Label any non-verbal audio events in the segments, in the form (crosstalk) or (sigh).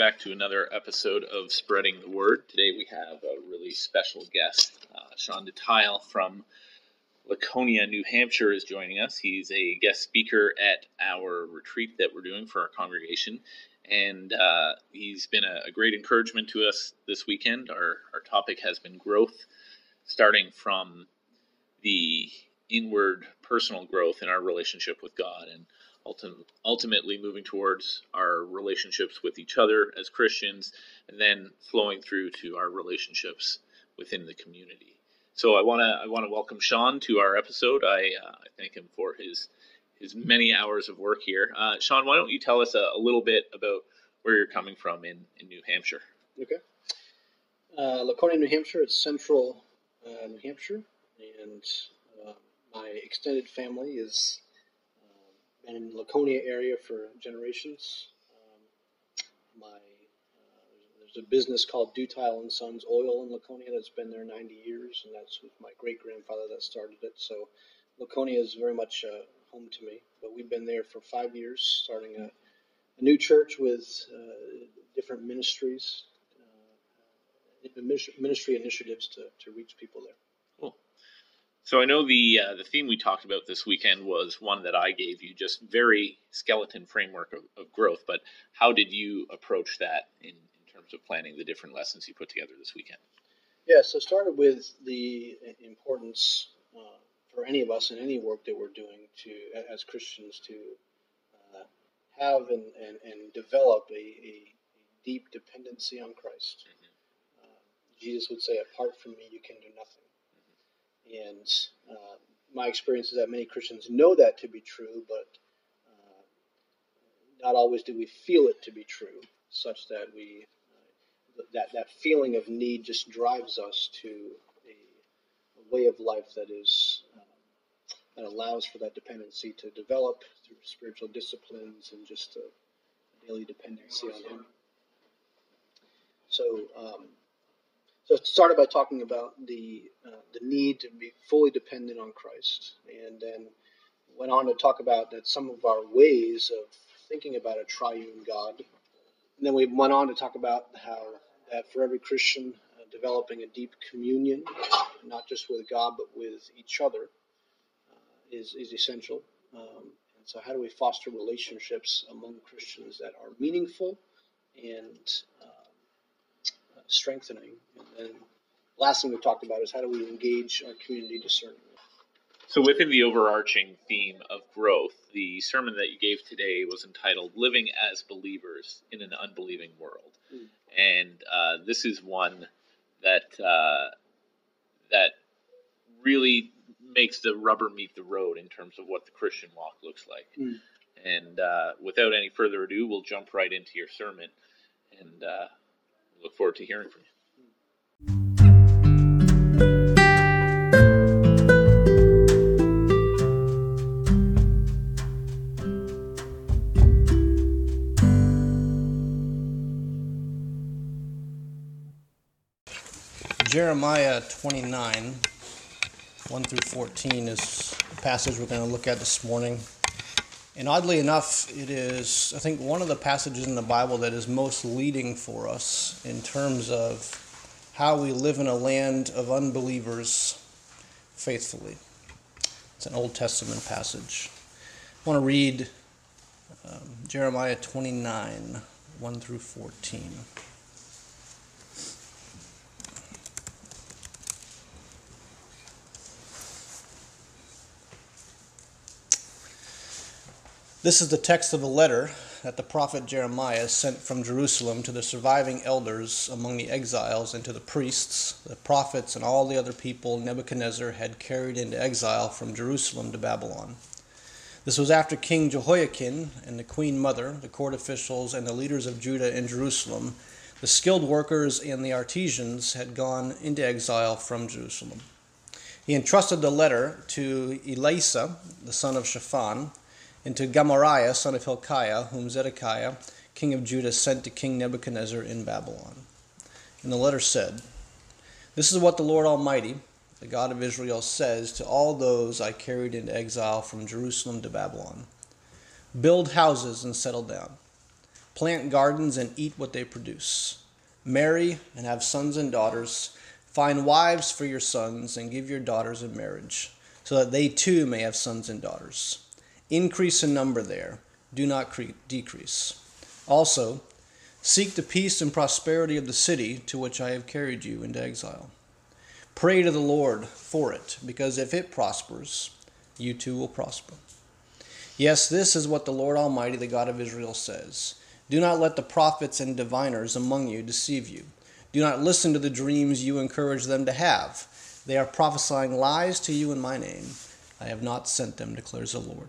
Back to another episode of Spreading the Word. Today we have a really special guest. Uh, Sean Dutile from Laconia, New Hampshire is joining us. He's a guest speaker at our retreat that we're doing for our congregation, and uh, he's been a, a, great encouragement to us this weekend. Our, our topic has been growth, starting from the inward personal growth in our relationship with God and ultimately moving towards our relationships with each other as Christians and then flowing through to our relationships within the community. So I want to I want to welcome Sean to our episode. I, uh, I thank him for his his many hours of work here. Uh, Sean, why don't you tell us a, a, little bit about where you're coming from in, in New Hampshire? Okay. Uh, Laconia, New Hampshire. It's central uh, New Hampshire, and uh, my extended family is been in Laconia area for generations. Um, my there's a business called Dutile and Sons Oil in Laconia that's been there 90 years, and that's with my great grandfather that started it. So Laconia is very much uh, home to me. But we've been there for five years, starting a, a new church with uh, different ministries, uh, ministry initiatives to, to reach people there. So I know the uh, the theme we talked about this weekend was one that I gave you, just very skeleton framework of, of growth. But how did you approach that in terms of planning the different lessons you put together this weekend? Yeah, so started with the importance uh, for any of us in any work that we're doing to, as Christians, to uh, have and, and, and develop a, a, deep dependency on Christ. Mm-hmm. Uh, Jesus would say, "Apart from me, you can do nothing." And uh, my experience is that many Christians know that to be true, but uh, not always do we feel it to be true, such that we that, that feeling of need just drives us to a, a way of life that is um, that allows for that dependency to develop through spiritual disciplines and just a daily dependency on Him. So, um, so it started by talking about the uh, the need to be fully dependent on Christ, and then went on to talk about that some of our ways of thinking about a triune God. And then we went on to talk about how that for every Christian, uh, developing a deep communion, not just with God but with each other, uh, is is essential. Um, and so, how do we foster relationships among Christians that are meaningful and uh, strengthening? And then, last thing we talked about is how do we engage our community discernment. So, within the overarching theme of growth, the sermon that you gave today was entitled Living as Believers in an Unbelieving World. Mm and uh, this is one that uh, that really makes the rubber meet the road in terms of what the Christian walk looks like. Mm. And uh, without any further ado, we'll jump right into your sermon, and uh, look forward to hearing from you. Jeremiah 29, 1 through 14 is the passage we're going to look at this morning. And oddly enough, it is, I think, one of the passages in the Bible that is most leading for us in terms of how we live in a land of unbelievers faithfully. It's an Old Testament passage. I want to read um, Jeremiah 29, 1 through 14. This is the text of a letter that the prophet Jeremiah sent from Jerusalem to the surviving elders among the exiles and to the priests, the prophets, and all the other people Nebuchadnezzar had carried into exile from Jerusalem to Babylon. This was after King Jehoiachin and the queen mother, the court officials, and the leaders of Judah and Jerusalem, the skilled workers and the artisans, had gone into exile from Jerusalem. He entrusted the letter to Elasah, the son of Shaphan, and to Gemariah, son of Hilkiah, whom Zedekiah, king of Judah, sent to King Nebuchadnezzar in Babylon. And the letter said, This is what the Lord Almighty, the God of Israel, says to all those I carried into exile from Jerusalem to Babylon Build houses and settle down, Plant gardens and eat what they produce. Marry and have sons and daughters. Find wives for your sons and give your daughters in marriage, so that they too may have sons and daughters. Increase in number there, do not cre- decrease. Also, seek the peace and prosperity of the city to which I have carried you into exile. Pray to the Lord for it, because if it prospers, you too will prosper. Yes, this is what the Lord Almighty, the God of Israel, says Do not let the prophets and diviners among you deceive you. Do not listen to the dreams you encourage them to have. They are prophesying lies to you in my name. I have not sent them, declares the Lord.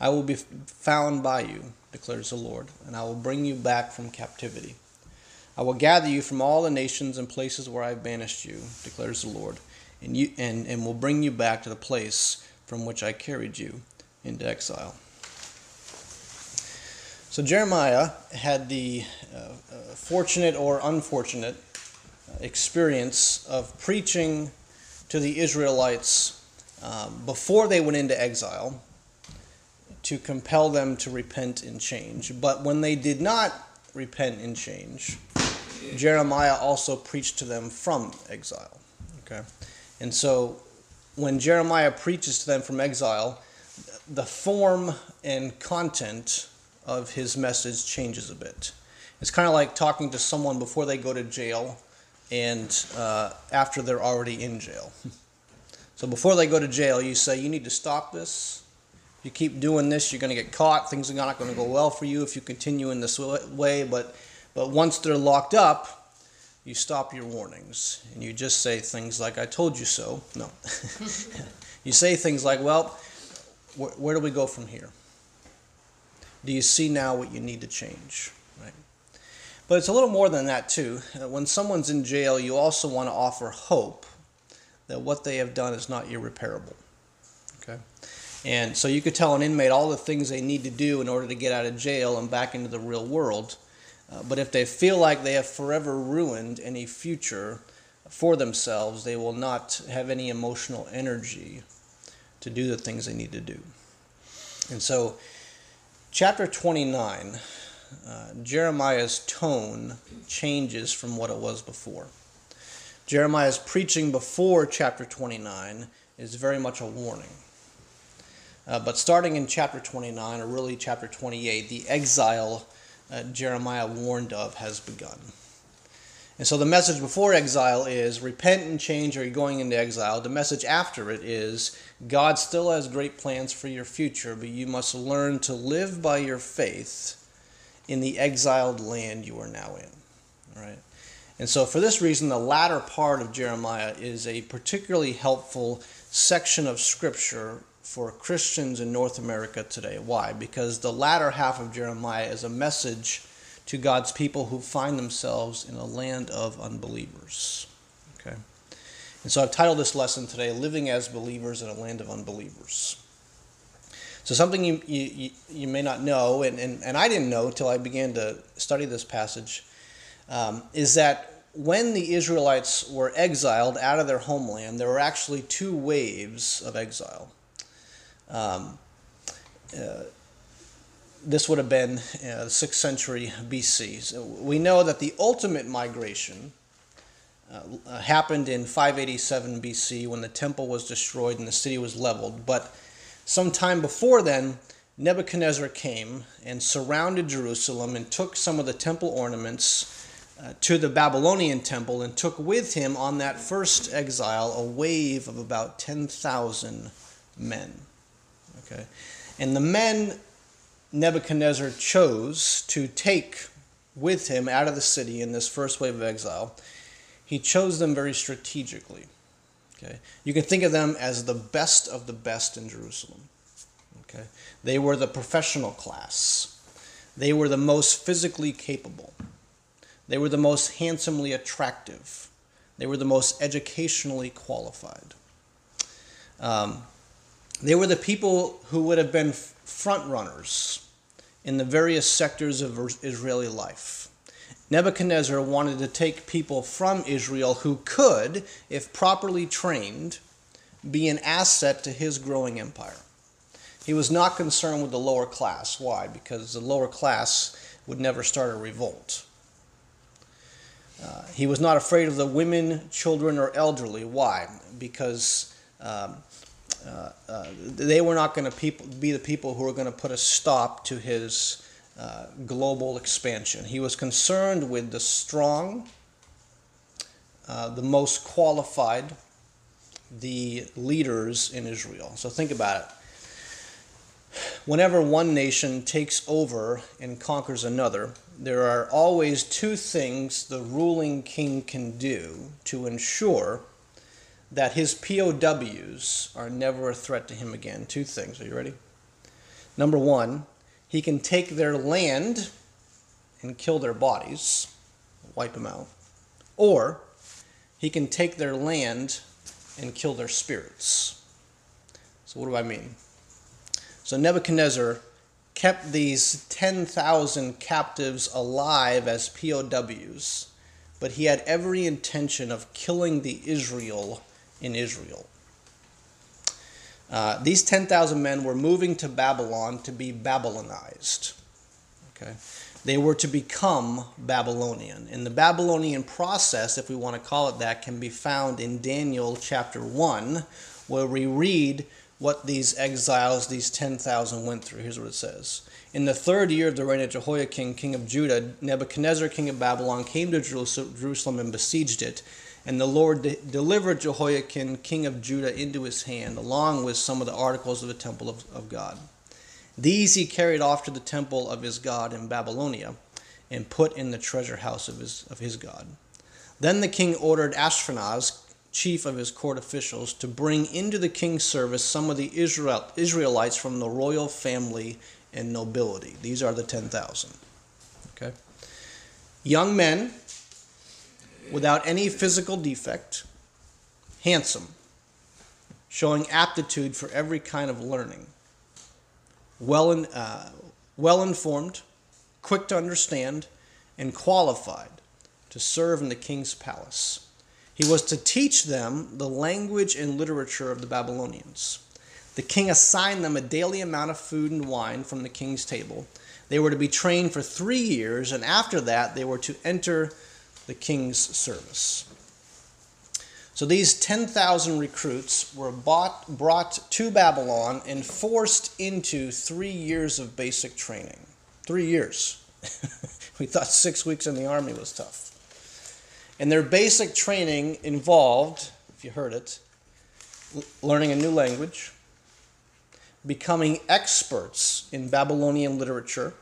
I will be found by you, declares the Lord, and I will bring you back from captivity. I will gather you from all the nations and places where I have banished you, declares the Lord, and, you, and, and will bring you back to the place from which I carried you into exile. So Jeremiah had the uh, uh, fortunate or unfortunate experience of preaching to the Israelites um, before they went into exile to compel them to repent and change. But when they did not repent and change, Jeremiah also preached to them from exile. Okay? And so when Jeremiah preaches to them from exile, the form and content of his message changes a bit. It's kind of like talking to someone before they go to jail and uh, after they're already in jail. (laughs) So before they go to jail, you say, You need to stop this. You keep doing this, you're going to get caught. Things are not going to go well for you if you continue in this way. But, but once they're locked up, you stop your warnings and you just say things like, I told you so. No. (laughs) you say things like, Well, wh- where do we go from here? Do you see now what you need to change? Right? But it's a little more than that, too. Uh, when someone's in jail, you also want to offer hope that what they have done is not irreparable. And so you could tell an inmate all the things they need to do in order to get out of jail and back into the real world. Uh, but if they feel like they have forever ruined any future for themselves, they will not have any emotional energy to do the things they need to do. And so, chapter 29, uh, Jeremiah's tone changes from what it was before. Jeremiah's preaching before chapter 29 is very much a warning. Uh, but starting in chapter 29, or really chapter 28, the exile uh, Jeremiah warned of has begun. And so the message before exile is repent and change, or you're going into exile. The message after it is God still has great plans for your future, but you must learn to live by your faith in the exiled land you are now in. All right? And so, for this reason, the latter part of Jeremiah is a particularly helpful section of Scripture for Christians in North America today. Why? Because the latter half of Jeremiah is a message to God's people who find themselves in a land of unbelievers. Okay? And so I've titled this lesson today, Living as Believers in a Land of Unbelievers. So, something you, you, you may not know, and, and, and I didn't know until I began to study this passage um, is that when the Israelites were exiled out of their homeland, there were actually two waves of exile. Um, uh, this would have been uh, the 6th century BC. So we know that the ultimate migration uh, happened in 587 BC when the temple was destroyed and the city was leveled. But sometime before then, Nebuchadnezzar came and surrounded Jerusalem and took some of the temple ornaments uh, to the Babylonian temple and took with him on that first exile a wave of about 10,000 men. Okay? And the men Nebuchadnezzar chose to take with him out of the city in this first wave of exile, he chose them very strategically. Okay? You can think of them as the best of the best in Jerusalem. Okay? They were the professional class. They were the most physically capable. They were the most handsomely attractive. They were the most educationally qualified. Um, they were the people who would have been front runners in the various sectors of Israeli life. Nebuchadnezzar wanted to take people from Israel who could, if properly trained, be an asset to his growing empire. He was not concerned with the lower class. Why? Because the lower class would never start a revolt. Uh, he was not afraid of the women, children, or elderly. Why? Because um, uh, uh, they were not going to be the people who were going to put a stop to his uh, global expansion. He was concerned with the strong, uh, the most qualified, the leaders in Israel. So think about it. Whenever one nation takes over and conquers another, there are always two things the ruling king can do to ensure that his POWs are never a threat to him again. Two things. Are you ready? Number one, he can take their land and kill their bodies, wipe them out. Or he can take their land and kill their spirits. So, what do I mean? So, Nebuchadnezzar kept these 10,000 captives alive as POWs, but he had every intention of killing the Israel in Israel. Uh, these 10,000 men were moving to Babylon to be Babylonized. Okay? They were to become Babylonian. And the Babylonian process, if we want to call it that, can be found in Daniel chapter 1, where we read what these exiles, these 10,000, went through. Here's what it says. In the third year of the reign of Jehoiakim, king of Judah, Nebuchadnezzar, king of Babylon, came to Jerusalem and besieged it. And the Lord de- delivered Jehoiakim, king of Judah, into his hand, along with some of the articles of the temple of, of God. These he carried off to the temple of his God in Babylonia, and put in the treasure house of his, of his God. Then the king ordered Ashpenaz, chief of his court officials, to bring into the king's service some of the Israel, Israelites from the royal family and nobility. These are the 10,000. Okay? Young men without any physical defect, handsome, showing aptitude for every kind of learning, well, in, uh, well informed, quick to understand, and qualified to serve in the king's palace. He was to teach them the language and literature of the Babylonians. The king assigned them a daily amount of food and wine from the king's table. They were to be trained for three years, and after that, they were to enter the king's service. So these 10,000 recruits were bought, brought to Babylon and forced into three years of basic training. Three years. (laughs) we thought six weeks in the army was tough. And their basic training involved, if you heard it, learning a new language, becoming experts in Babylonian literature,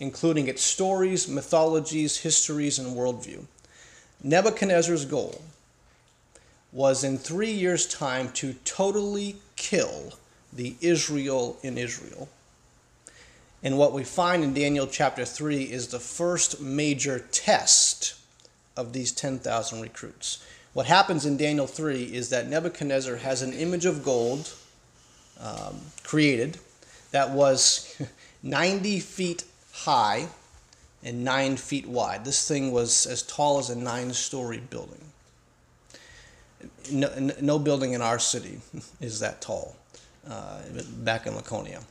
including its stories, mythologies, histories, and worldview. Nebuchadnezzar's goal was in three years' time to totally kill the Israel in Israel. And what we find in Daniel chapter 3 is the first major test of these 10,000 recruits. What happens in Daniel 3 is that Nebuchadnezzar has an image of gold um, created that was (laughs) 90 feet high and nine feet wide. This thing was as tall as a nine story building. No, no building in our city (laughs) is that tall, uh, back in Laconia.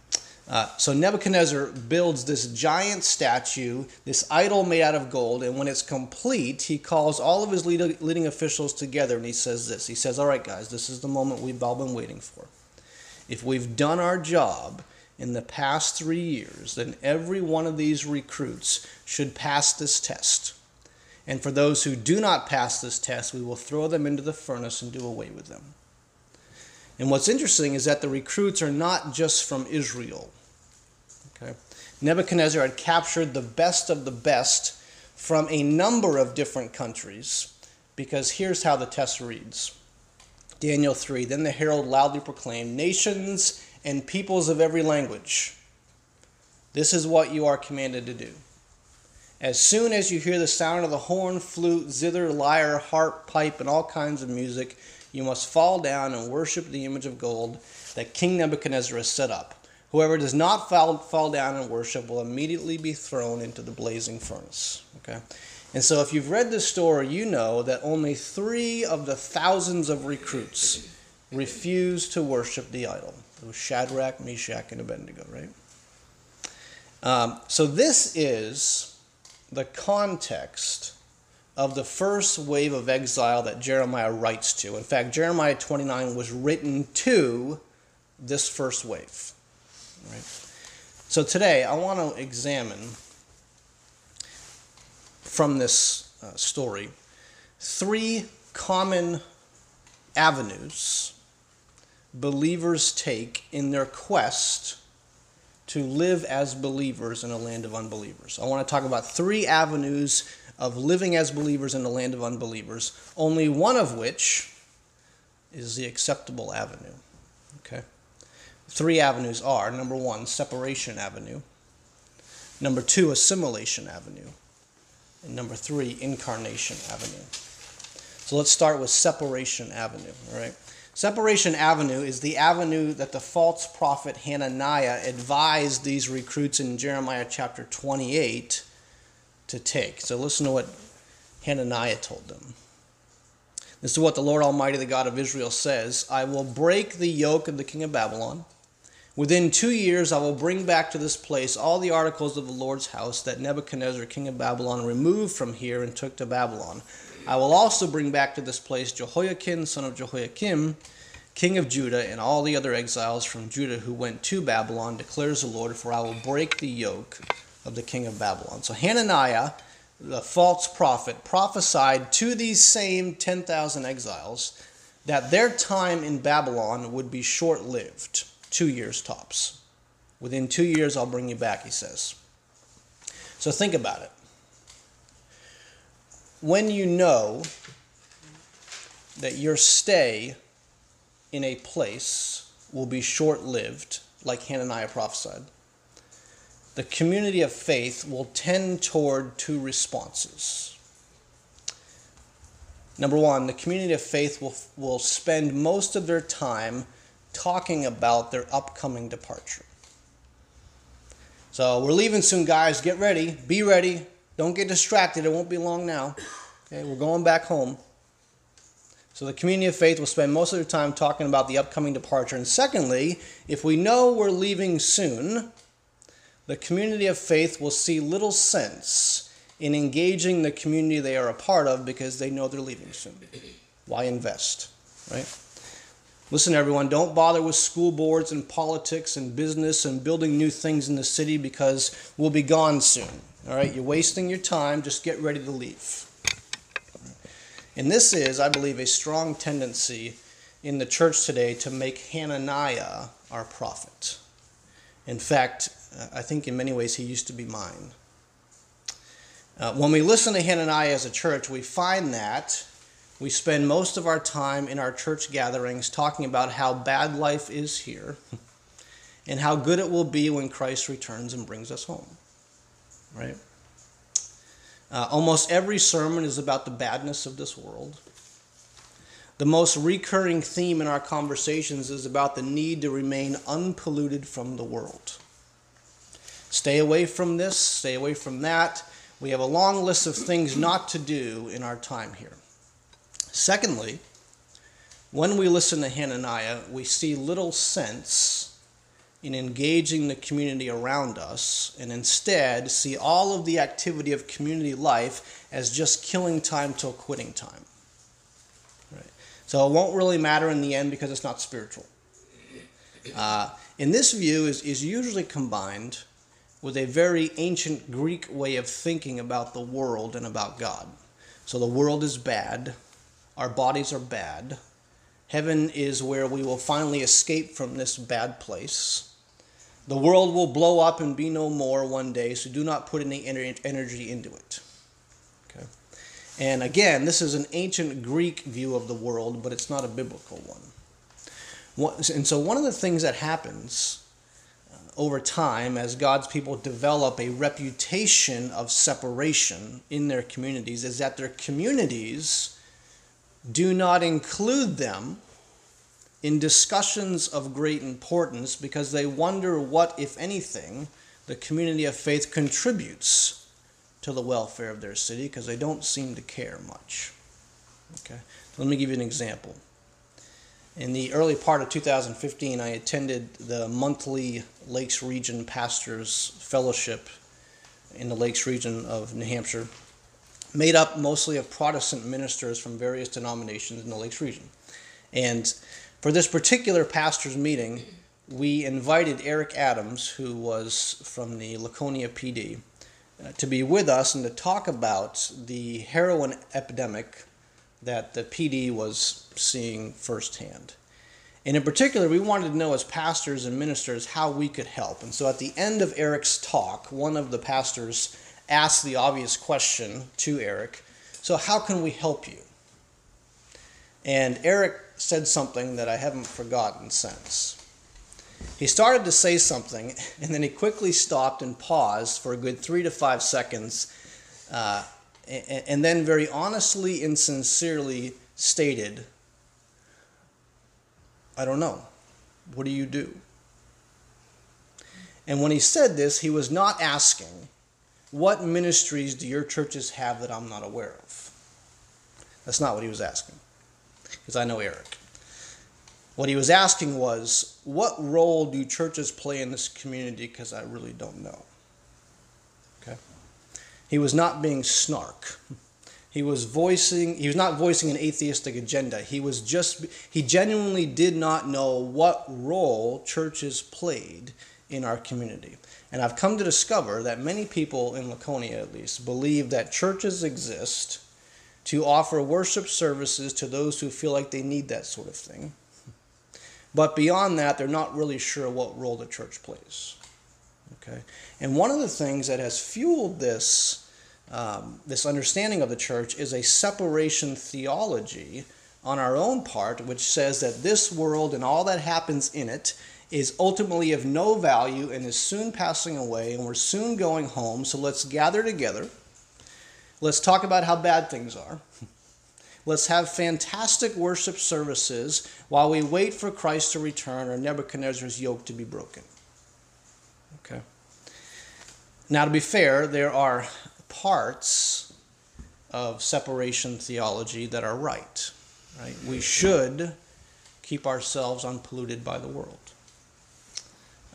Uh, so Nebuchadnezzar builds this giant statue, this idol made out of gold, and when it's complete, he calls all of his leading officials together and he says this. He says, All right, guys, this is the moment we've all been waiting for. If we've done our job, in the past three years, then every one of these recruits should pass this test. And for those who do not pass this test, we will throw them into the furnace and do away with them. And what's interesting is that the recruits are not just from Israel. Okay? Nebuchadnezzar had captured the best of the best from a number of different countries because here's how the test reads Daniel 3 Then the herald loudly proclaimed, Nations and peoples of every language. This is what you are commanded to do. As soon as you hear the sound of the horn, flute, zither, lyre, harp, pipe, and all kinds of music, you must fall down and worship the image of gold that King Nebuchadnezzar has set up. Whoever does not fall, fall down and worship will immediately be thrown into the blazing furnace. Okay? And so, if you've read this story, you know that only three of the thousands of recruits refused to worship the idol. It was Shadrach, Meshach, and Abednego, right? Um, so, this is the context of the first wave of exile that Jeremiah writes to. In fact, Jeremiah 29 was written to this first wave. Right? So today, I want to examine from this uh, story three common avenues believers take in their quest to live as believers in a land of unbelievers. I want to talk about three avenues of living as believers in a land of unbelievers, only one of which is the acceptable avenue. Okay? Three avenues are number one, separation avenue, number two, assimilation avenue, and number three, incarnation avenue. So let's start with separation avenue, all right? Separation Avenue is the avenue that the false prophet Hananiah advised these recruits in Jeremiah chapter 28 to take. So listen to what Hananiah told them. This is what the Lord Almighty, the God of Israel, says I will break the yoke of the king of Babylon. Within two years, I will bring back to this place all the articles of the Lord's house that Nebuchadnezzar, king of Babylon, removed from here and took to Babylon. I will also bring back to this place Jehoiachin, son of Jehoiakim, king of Judah, and all the other exiles from Judah who went to Babylon, declares the Lord, for I will break the yoke of the king of Babylon. So Hananiah, the false prophet, prophesied to these same 10,000 exiles that their time in Babylon would be short lived, two years tops. Within two years, I'll bring you back, he says. So think about it when you know that your stay in a place will be short lived, like Hananiah prophesied, the community of faith will tend toward two responses. Number one, the community of faith will, will spend most of their time talking about their upcoming departure. So we're leaving soon, guys. Get ready. Be ready. Don't get distracted. It won't be long now. Okay, we're going back home. So the community of faith will spend most of their time talking about the upcoming departure. And secondly, if we know we're leaving soon, the community of faith will see little sense in engaging the community they are a part of because they know they're leaving soon. Why invest, right? Listen, everyone, don't bother with school boards and politics and business and building new things in the city because we'll be gone soon. All right, you're wasting your time. Just get ready to leave. And this is, I believe, a strong tendency in the church today to make Hananiah our prophet. In fact, uh, I think in many ways he used to be mine. Uh, when we listen to Hananiah as a church, we find that we spend most of our time in our church gatherings talking about how bad life is here (laughs) and how good it will be when Christ returns and brings us home right? Uh, almost every sermon is about the badness of this world. The most recurring theme in our conversations is about the need to remain unpolluted from the world. Stay away from this, stay away from that. We have a long list of things not to do in our time here. Secondly, when we listen to Hananiah, we see little sense in engaging the community around us and instead see all of the activity of community life as just killing time till quitting time. Right? So it won't really matter in the end because it's not spiritual. Uh, and this view is, is usually combined with a very ancient Greek way of thinking about the world and about God. So the world is bad, our bodies are bad. Heaven is where we will finally escape from this bad place. The world will blow up and be no more one day, so do not put any energy into it. Okay? And again, this is an ancient Greek view of the world, but it's not a biblical one. And so, one of the things that happens uh, over time as God's people develop a reputation of separation in their communities is that their communities do not include them in discussions of great importance because they wonder what, if anything, the community of faith contributes to the welfare of their city because they don't seem to care much. Okay, let me give you an example. In the early part of 2015, I attended the monthly Lakes Region Pastors Fellowship in the Lakes region of New Hampshire, made up mostly of Protestant ministers from various denominations in the Lakes region. And for this particular pastors' meeting, we invited Eric Adams, who was from the Laconia PD, uh, to be with us and to talk about the heroin epidemic that the PD was seeing firsthand. And in particular, we wanted to know as pastors and ministers how we could help. And so at the end of Eric's talk, one of the pastors asked the obvious question to Eric So, how can we help you? And Eric said something that I haven't forgotten since. He started to say something, (laughs) and then he quickly stopped and paused for a good three to five seconds, uh, and, and then very honestly and sincerely stated, I don't know. What do you do? And when he said this, he was not asking, What ministries do your churches have that I'm not aware of? That's not what he was asking, because I know Eric. What he was asking was, What role do churches play in this community? Because I really don't know. Okay? He was not being snark. He was voicing he was not voicing an atheistic agenda. He was just he genuinely did not know what role churches played in our community. And I've come to discover that many people in Laconia at least believe that churches exist to offer worship services to those who feel like they need that sort of thing. But beyond that, they're not really sure what role the church plays. Okay? And one of the things that has fueled this um, this understanding of the church is a separation theology on our own part, which says that this world and all that happens in it is ultimately of no value and is soon passing away, and we're soon going home. So let's gather together. Let's talk about how bad things are. Let's have fantastic worship services while we wait for Christ to return or Nebuchadnezzar's yoke to be broken. Okay. Now, to be fair, there are parts of separation theology that are right. Right? We should keep ourselves unpolluted by the world.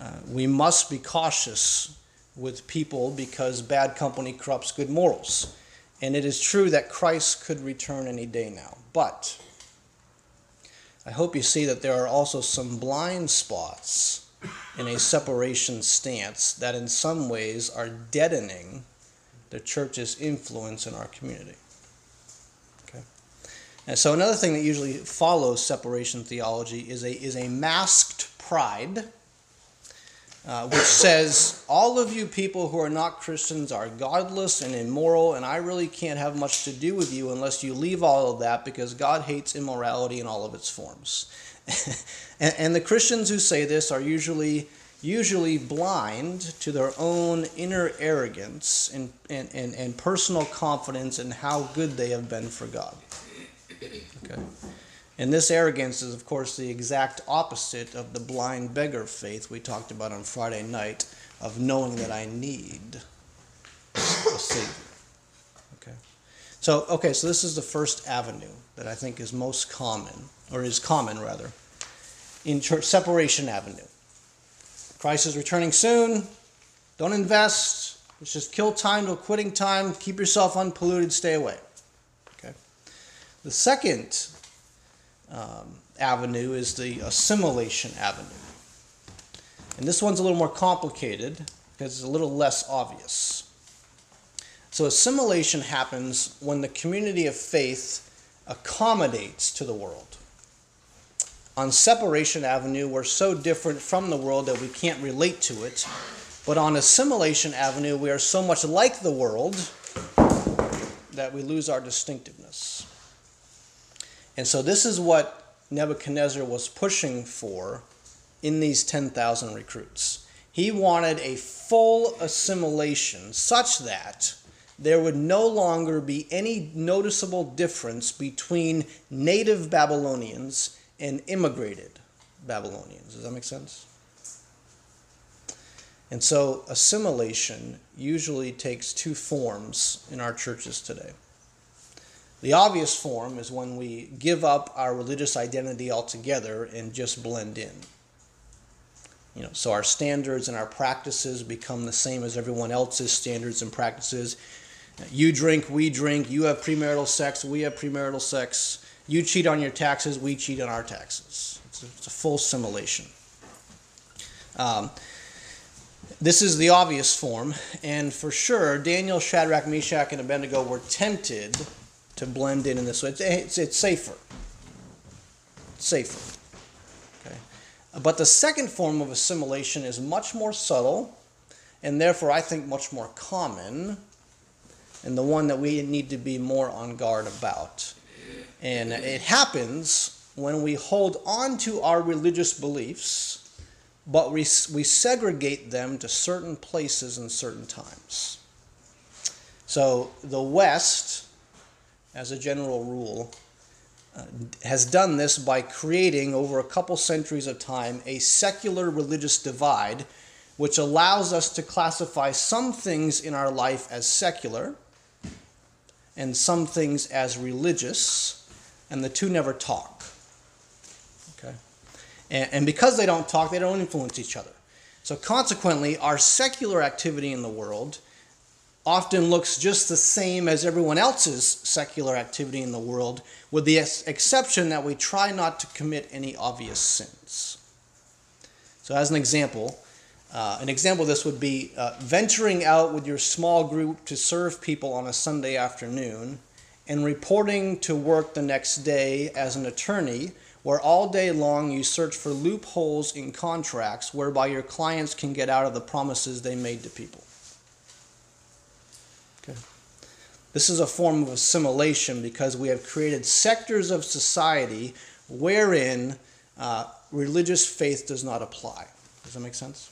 Uh, we must be cautious with people because bad company corrupts good morals. And it is true that Christ could return any day now. But I hope you see that there are also some blind spots in a separation stance that, in some ways, are deadening the church's influence in our community. Okay? And so another thing that usually follows separation theology is a, is a masked pride, uh, which says, all of you people who are not Christians are godless and immoral, and I really can't have much to do with you unless you leave all of that because God hates immorality in all of its forms. (laughs) and, and the Christians who say this are usually usually blind to their own inner arrogance and, and, and, and personal confidence in how good they have been for God. Okay. And this arrogance is, of course, the exact opposite of the blind beggar faith we talked about on Friday night of knowing that I need a Savior. Okay. So, okay, so this is the first avenue that I think is most common, or is common rather, in church separation avenue. Christ is returning soon. Don't invest. It's just kill time till quitting time. Keep yourself unpolluted. Stay away. Okay. The second um, avenue is the assimilation avenue. And this one's a little more complicated because it's a little less obvious. So, assimilation happens when the community of faith accommodates to the world on Separation Avenue, we're so different from the world that we can't relate to it. But on Assimilation Avenue, we are so much like the world that we lose our distinctiveness. And so, this is what Nebuchadnezzar was pushing for in these 10,000 recruits. He wanted a full assimilation such that there would no longer be any noticeable difference between native Babylonians and immigrated Babylonians. Does that make sense? And so assimilation usually takes two forms in our churches today. The obvious form is when we give up our religious identity altogether and just blend in. You know, so our standards and our practices become the same as everyone else's standards and practices. You drink, we drink. You have premarital sex, we have premarital sex. You cheat on your taxes, we cheat on our taxes. It's a, it's a full assimilation. Um, this is the obvious form, and for sure, Daniel, Shadrach, Meshach, and Abednego were tempted to blend in in this way. It's, it's, it's safer. It's safer. Okay. But the second form of assimilation is much more subtle, and therefore I think much more common, and the one that we need to be more on guard about. And it happens when we hold on to our religious beliefs but we, we segregate them to certain places and certain times. So the West, as a general rule, uh, has done this by creating over a couple centuries of time a secular religious divide, which allows us to classify some things in our life as secular and some things as religious, and the two never talk. And, and because they don't talk, they don't influence each other. So consequently, our secular activity in the world often looks just the same as everyone else's secular activity in the world, with the exception that we try not to commit any obvious sins. So, as an example, uh, an example of this would be uh, venturing out with your small group to serve people on a Sunday afternoon and reporting to work the next day as an attorney where all day long you search for loopholes in contracts whereby your clients can get out of the promises they made to people. Okay. This is a form of assimilation because we have created sectors of society wherein uh, religious faith does not apply. Does that make sense?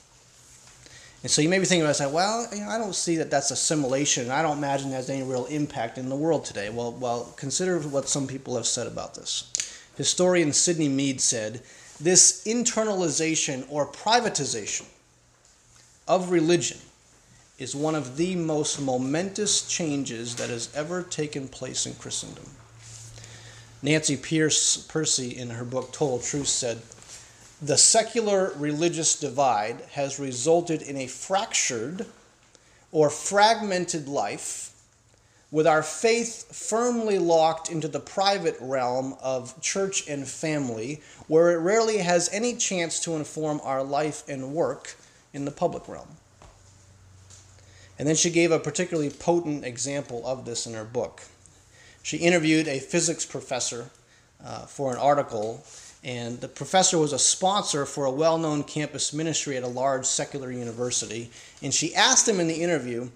And so you may be thinking about it, well, you know, I don't see that that's assimilation. I don't imagine it has any real impact in the world today. Well, well, consider what some people have said about this. Historian Sidney Mead said, This internalization or privatization of religion is one of the most momentous changes that has ever taken place in Christendom. Nancy Pierce Pearcey, in her book Total Truth, said, The secular religious divide has resulted in a fractured or fragmented life with our faith firmly locked into the private realm of church and family, where it rarely has any chance to inform our life and work in the public realm. And then she gave a particularly potent example of this in her book. She interviewed a physics professor uh, for an article, and the professor was a sponsor for a well known campus ministry at a large secular university. And she asked him in the interview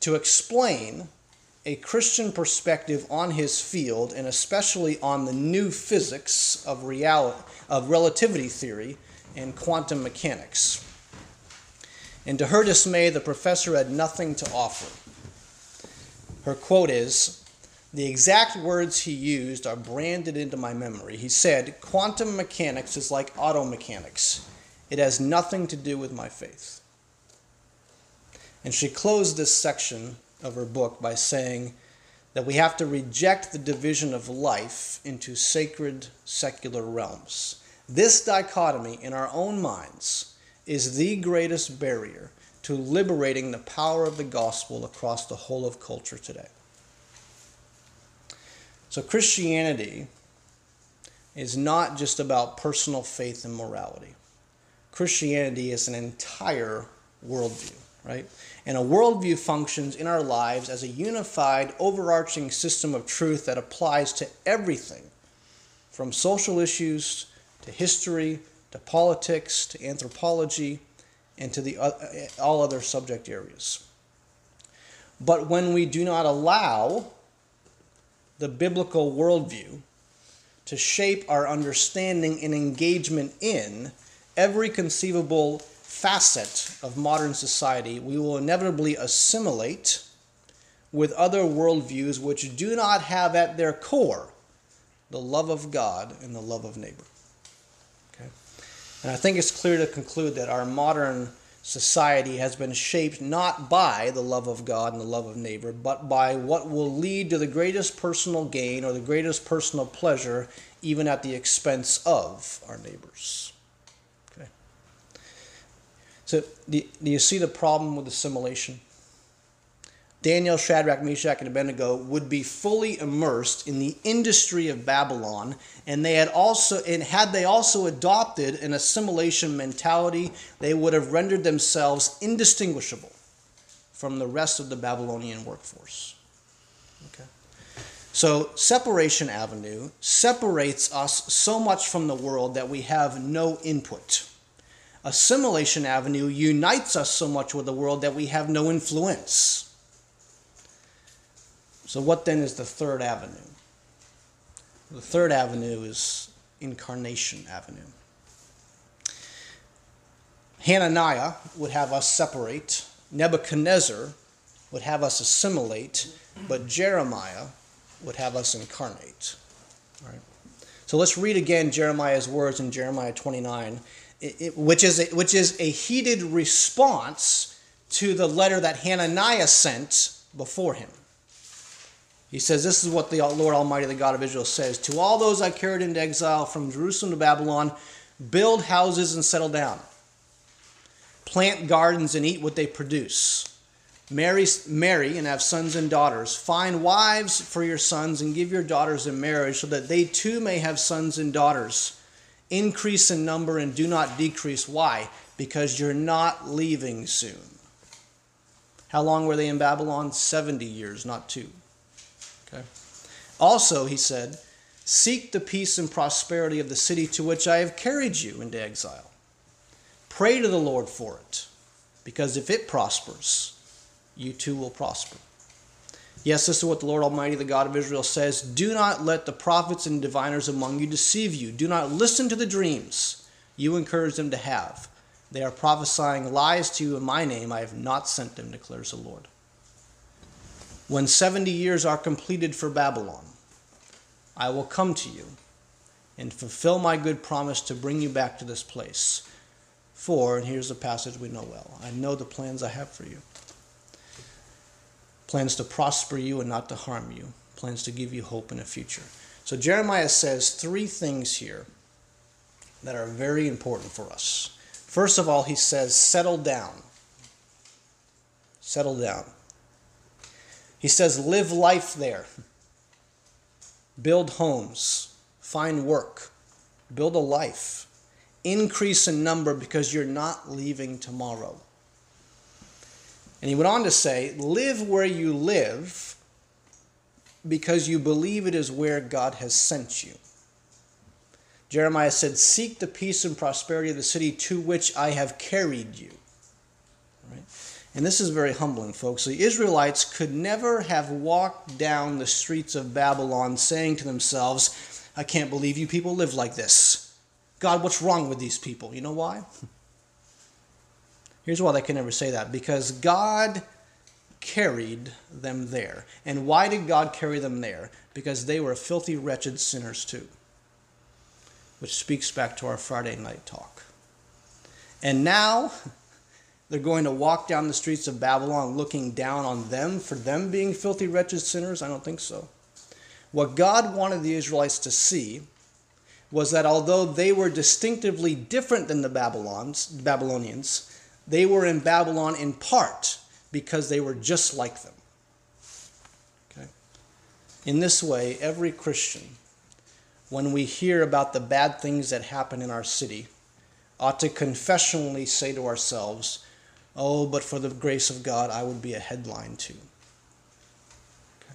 to explain a Christian perspective on his field, and especially on the new physics of, reality, of relativity theory and quantum mechanics. And to her dismay, the professor had nothing to offer. Her quote is The exact words he used are branded into my memory. He said, Quantum mechanics is like auto mechanics, it has nothing to do with my faith. And she closed this section of her book by saying that we have to reject the division of life into sacred secular realms. This dichotomy in our own minds is the greatest barrier to liberating the power of the gospel across the whole of culture today. So, Christianity is not just about personal faith and morality. Christianity is an entire worldview, right? And a worldview functions in our lives as a unified, overarching system of truth that applies to everything from social issues to history to politics to anthropology and to the, uh, all other subject areas. But when we do not allow the biblical worldview to shape our understanding and engagement in every conceivable facet of modern society, we will inevitably assimilate with other worldviews which do not have at their core the love of God and the love of neighbor. And I think it's clear to conclude that our modern society has been shaped not by the love of God and the love of neighbor, but by what will lead to the greatest personal gain or the greatest personal pleasure, even at the expense of our neighbors. Okay. So, do you see the problem with assimilation? Daniel, Shadrach, Meshach, and Abednego would be fully immersed in the industry of Babylon, and they had also, and had they also adopted an assimilation mentality, they would have rendered themselves indistinguishable from the rest of the Babylonian workforce. Okay. So, Separation Avenue separates us so much from the world that we have no input. Assimilation Avenue unites us so much with the world that we have no influence. So, what then is the third avenue? The third avenue is Incarnation Avenue. Hananiah would have us separate, Nebuchadnezzar would have us assimilate, but Jeremiah would have us incarnate. All right. So let's read again Jeremiah's words in Jeremiah 29, it, it, which, is a, which is a heated response to the letter that Hananiah sent before him. He says, This is what the Lord Almighty, the God of Israel, says To all those I carried into exile from Jerusalem to Babylon, build houses and settle down, plant gardens and eat what they produce. Marry, marry and have sons and daughters. Find wives for your sons and give your daughters in marriage so that they too may have sons and daughters. Increase in number and do not decrease. Why? Because you're not leaving soon. How long were they in Babylon? 70 years, not two. Okay. Also, he said, Seek the peace and prosperity of the city to which I have carried you into exile. Pray to the Lord for it, because if it prospers, you too will prosper. Yes, this is what the Lord Almighty, the God of Israel, says Do not let the prophets and diviners among you deceive you. Do not listen to the dreams you encourage them to have. They are prophesying lies to you in my name. I have not sent them, declares the Lord when 70 years are completed for Babylon, I will come to you and fulfill my good promise to bring you back to this place. For, and here's a passage we know well I know the plans I have for you plans to prosper you and not to harm you, plans to give you hope in a future. So Jeremiah says three things here that are very important for us. First of all, he says, settle down. Settle down. He says, live life there. Build homes. Find work. Build a life. Increase in number because you're not leaving tomorrow. And he went on to say, live where you live because you believe it is where God has sent you. Jeremiah said, Seek the peace and prosperity of the city to which I have carried you. And this is very humbling, folks. The Israelites could never have walked down the streets of Babylon saying to themselves, I can't believe you people live like this. God, what's wrong with these people? You know why? Here's why they can never say that because God carried them there. And why did God carry them there? Because they were filthy, wretched sinners too. Which speaks back to our Friday night talk. And now, (laughs) they're going to walk down the streets of Babylon looking down on them for them being filthy, wretched sinners? I don't think so. What God wanted the Israelites to see was that although they were distinctively different than the Babylonians, they were in Babylon in part because they were just like them. Okay? In this way, every Christian, when we hear about the bad things that happen in our city, ought to confessionally say to ourselves, Oh, but for the grace of God, I would be a headline too. Okay.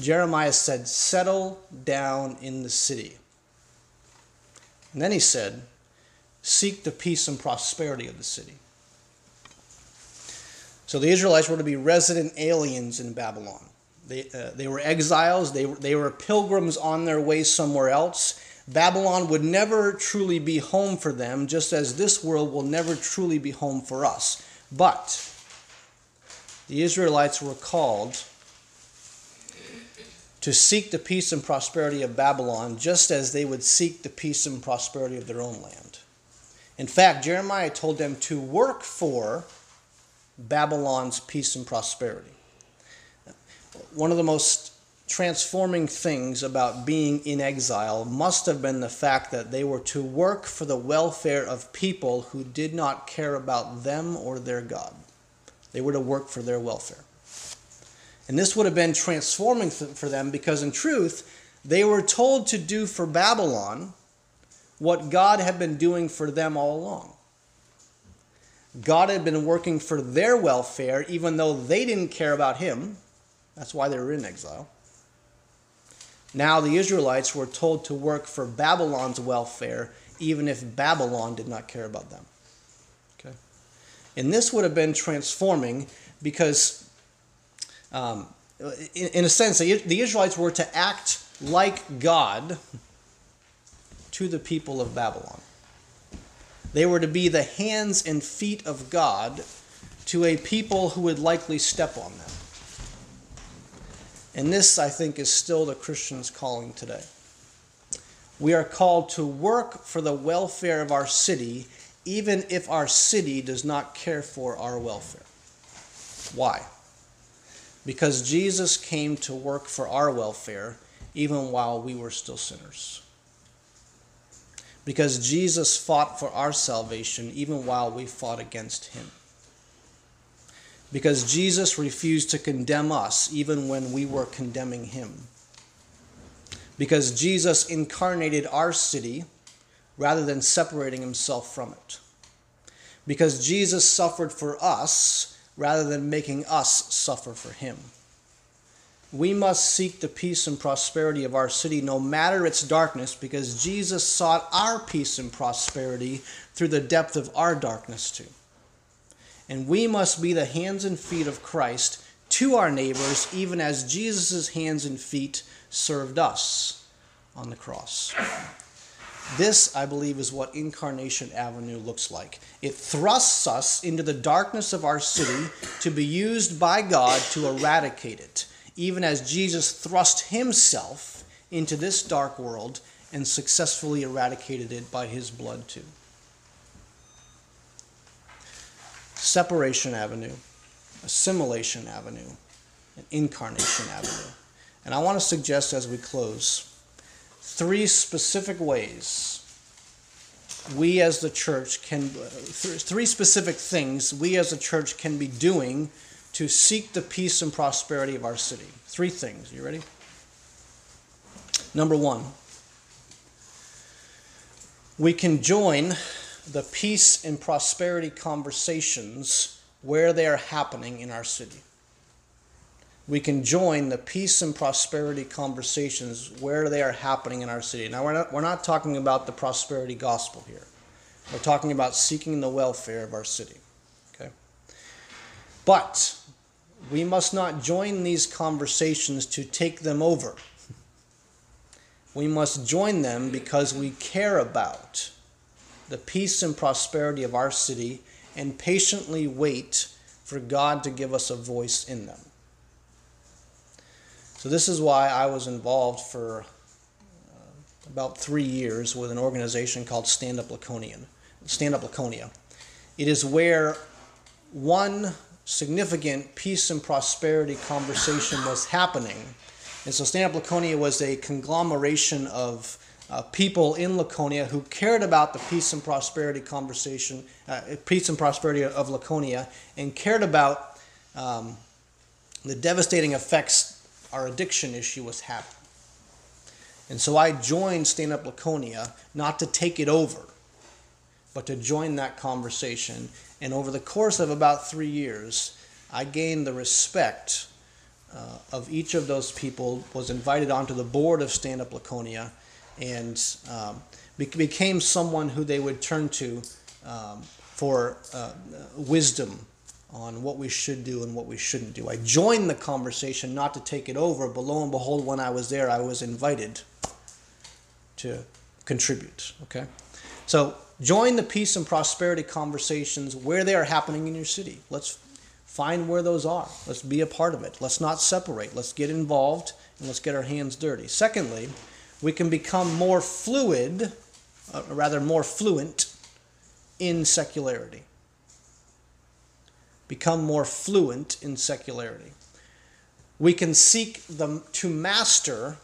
Jeremiah said, Settle down in the city. And then he said, Seek the peace and prosperity of the city. So the Israelites were to be resident aliens in Babylon. They, uh, they were exiles, they, they were pilgrims on their way somewhere else. Babylon would never truly be home for them, just as this world will never truly be home for us. But the Israelites were called to seek the peace and prosperity of Babylon just as they would seek the peace and prosperity of their own land. In fact, Jeremiah told them to work for Babylon's peace and prosperity. One of the most transforming things about being in exile must have been the fact that they were to work for the welfare of people who did not care about them or their God. They were to work for their welfare. And this would have been transforming for them because, in truth, they were told to do for Babylon what God had been doing for them all along. God had been working for their welfare even though they didn't care about Him. That's why they were in exile. Now the Israelites were told to work for Babylon's welfare even if Babylon did not care about them. Okay? And this would have been transforming because, um, in, in a sense, the Israelites were to act like God to the people of Babylon. They were to be the hands and feet of God to a people who would likely step on them. And this, I think, is still the Christian's calling today. We are called to work for the welfare of our city, even if our city does not care for our welfare. Why? Because Jesus came to work for our welfare even while we were still sinners because Jesus fought for our salvation even while we fought against him. Because Jesus refused to condemn us even when we were condemning him. Because Jesus incarnated our city rather than separating himself from it. Because Jesus suffered for us rather than making us suffer for him. We must seek the peace and prosperity of our city no matter its darkness because Jesus sought our peace and prosperity through the depth of our darkness too. And we must be the hands and feet of Christ to our neighbors even as Jesus' hands and feet served us on the cross. This, I believe, is what Incarnation Avenue looks like. It thrusts us into the darkness of our city to be used by God to eradicate it even as Jesus thrust himself into this dark world and successfully eradicated it by his blood, too. Separation Avenue, Assimilation Avenue, and Incarnation Avenue. And I want to suggest as we close three specific ways we as the church can, three specific things we as a church can be doing to seek the peace and prosperity of our city. Three things. You ready? Number one, we can join the peace and prosperity conversations where they are happening in our city. We can join the peace and prosperity conversations where they are happening in our city. Now, we're not, we're not talking about the prosperity gospel here. We're talking about seeking the welfare of our city. Okay? But we must not join these conversations to take them over. We must join them because we care about the peace and prosperity of our city and patiently wait for God to give us a voice in them. So, this is why I was involved for uh, about three years with an organization called Stand Up Laconian. Stand Up Laconia. It is where one significant peace and prosperity conversation was happening. And so Stand Up Laconia was a conglomeration of uh, people in Laconia who cared about the peace and prosperity conversation, uh, peace and prosperity of Laconia, and cared about um, the devastating effects our addiction issue was having. And so I joined Stand Up Laconia not to take it over, but to join that conversation and over the course of about three years, I gained the respect uh, of each of those people, was invited onto the board of Stand Up Laconia, and um, became someone who they would turn to um, for uh, wisdom on what we should do and what we shouldn't do. I joined the conversation not to take it over, but lo and behold, when I was there, I was invited to contribute. Okay? So join the peace and prosperity conversations where they are happening in your city. Let's find where those are. Let's be a part of it. Let's not separate. Let's get involved and let's get our hands dirty. Secondly, we can become more fluid, uh, rather more fluent in secularity. Become more fluent in secularity. We can seek the, to master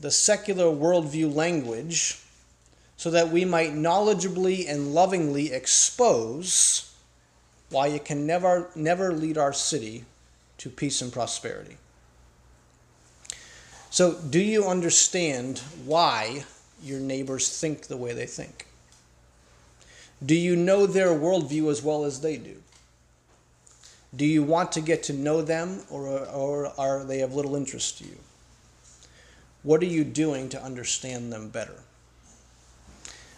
the secular worldview language so that we might knowledgeably and lovingly expose why it can never, never lead our city to peace and prosperity. So, do you understand why your neighbors think the way they think? Do you know their worldview as well as they do? Do you want to get to know them or, or are they of little interest to you? What are you doing to understand them better?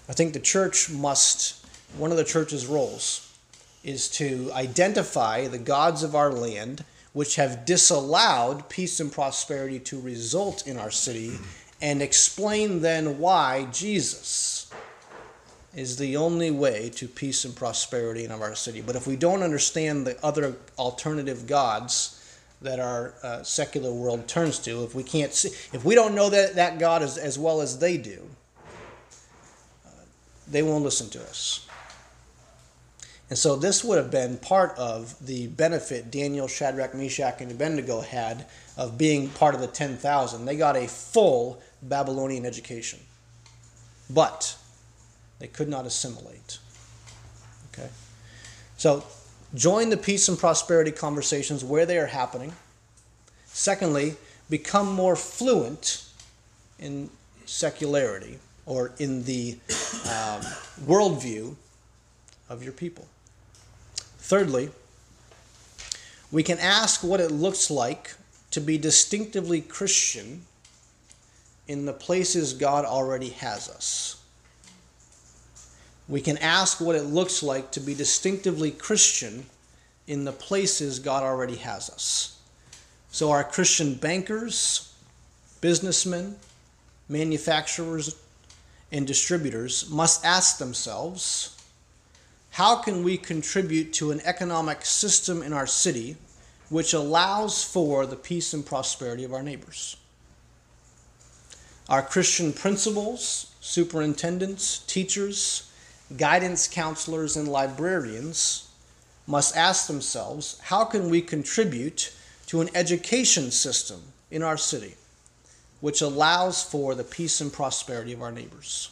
I think the church must, one of the church's roles is to identify the gods of our land which have disallowed peace and prosperity to result in our city and explain then why Jesus is the only way to peace and prosperity in our city. But if we don't understand the other alternative gods that our uh, secular world turns to, if we can't see, if we don't know that, that God as, as well as they do, uh, they won't listen to us. And so this would have been part of the benefit Daniel, Shadrach, Meshach, and Abednego had of being part of the 10,000. They got a full Babylonian education. But they could not assimilate. Okay? So join the peace and prosperity conversations where they are happening. Secondly, become more fluent in secularity or in the um, worldview of your people. Thirdly, we can ask what it looks like to be distinctively Christian in the places God already has us. We can ask what it looks like to be distinctively Christian in the places God already has us. So, our Christian bankers, businessmen, manufacturers, and distributors must ask themselves how can we contribute to an economic system in our city which allows for the peace and prosperity of our neighbors? Our Christian principals, superintendents, teachers, guidance counselors, and librarians must ask themselves how can we contribute to an education system in our city which allows for the peace and prosperity of our neighbors?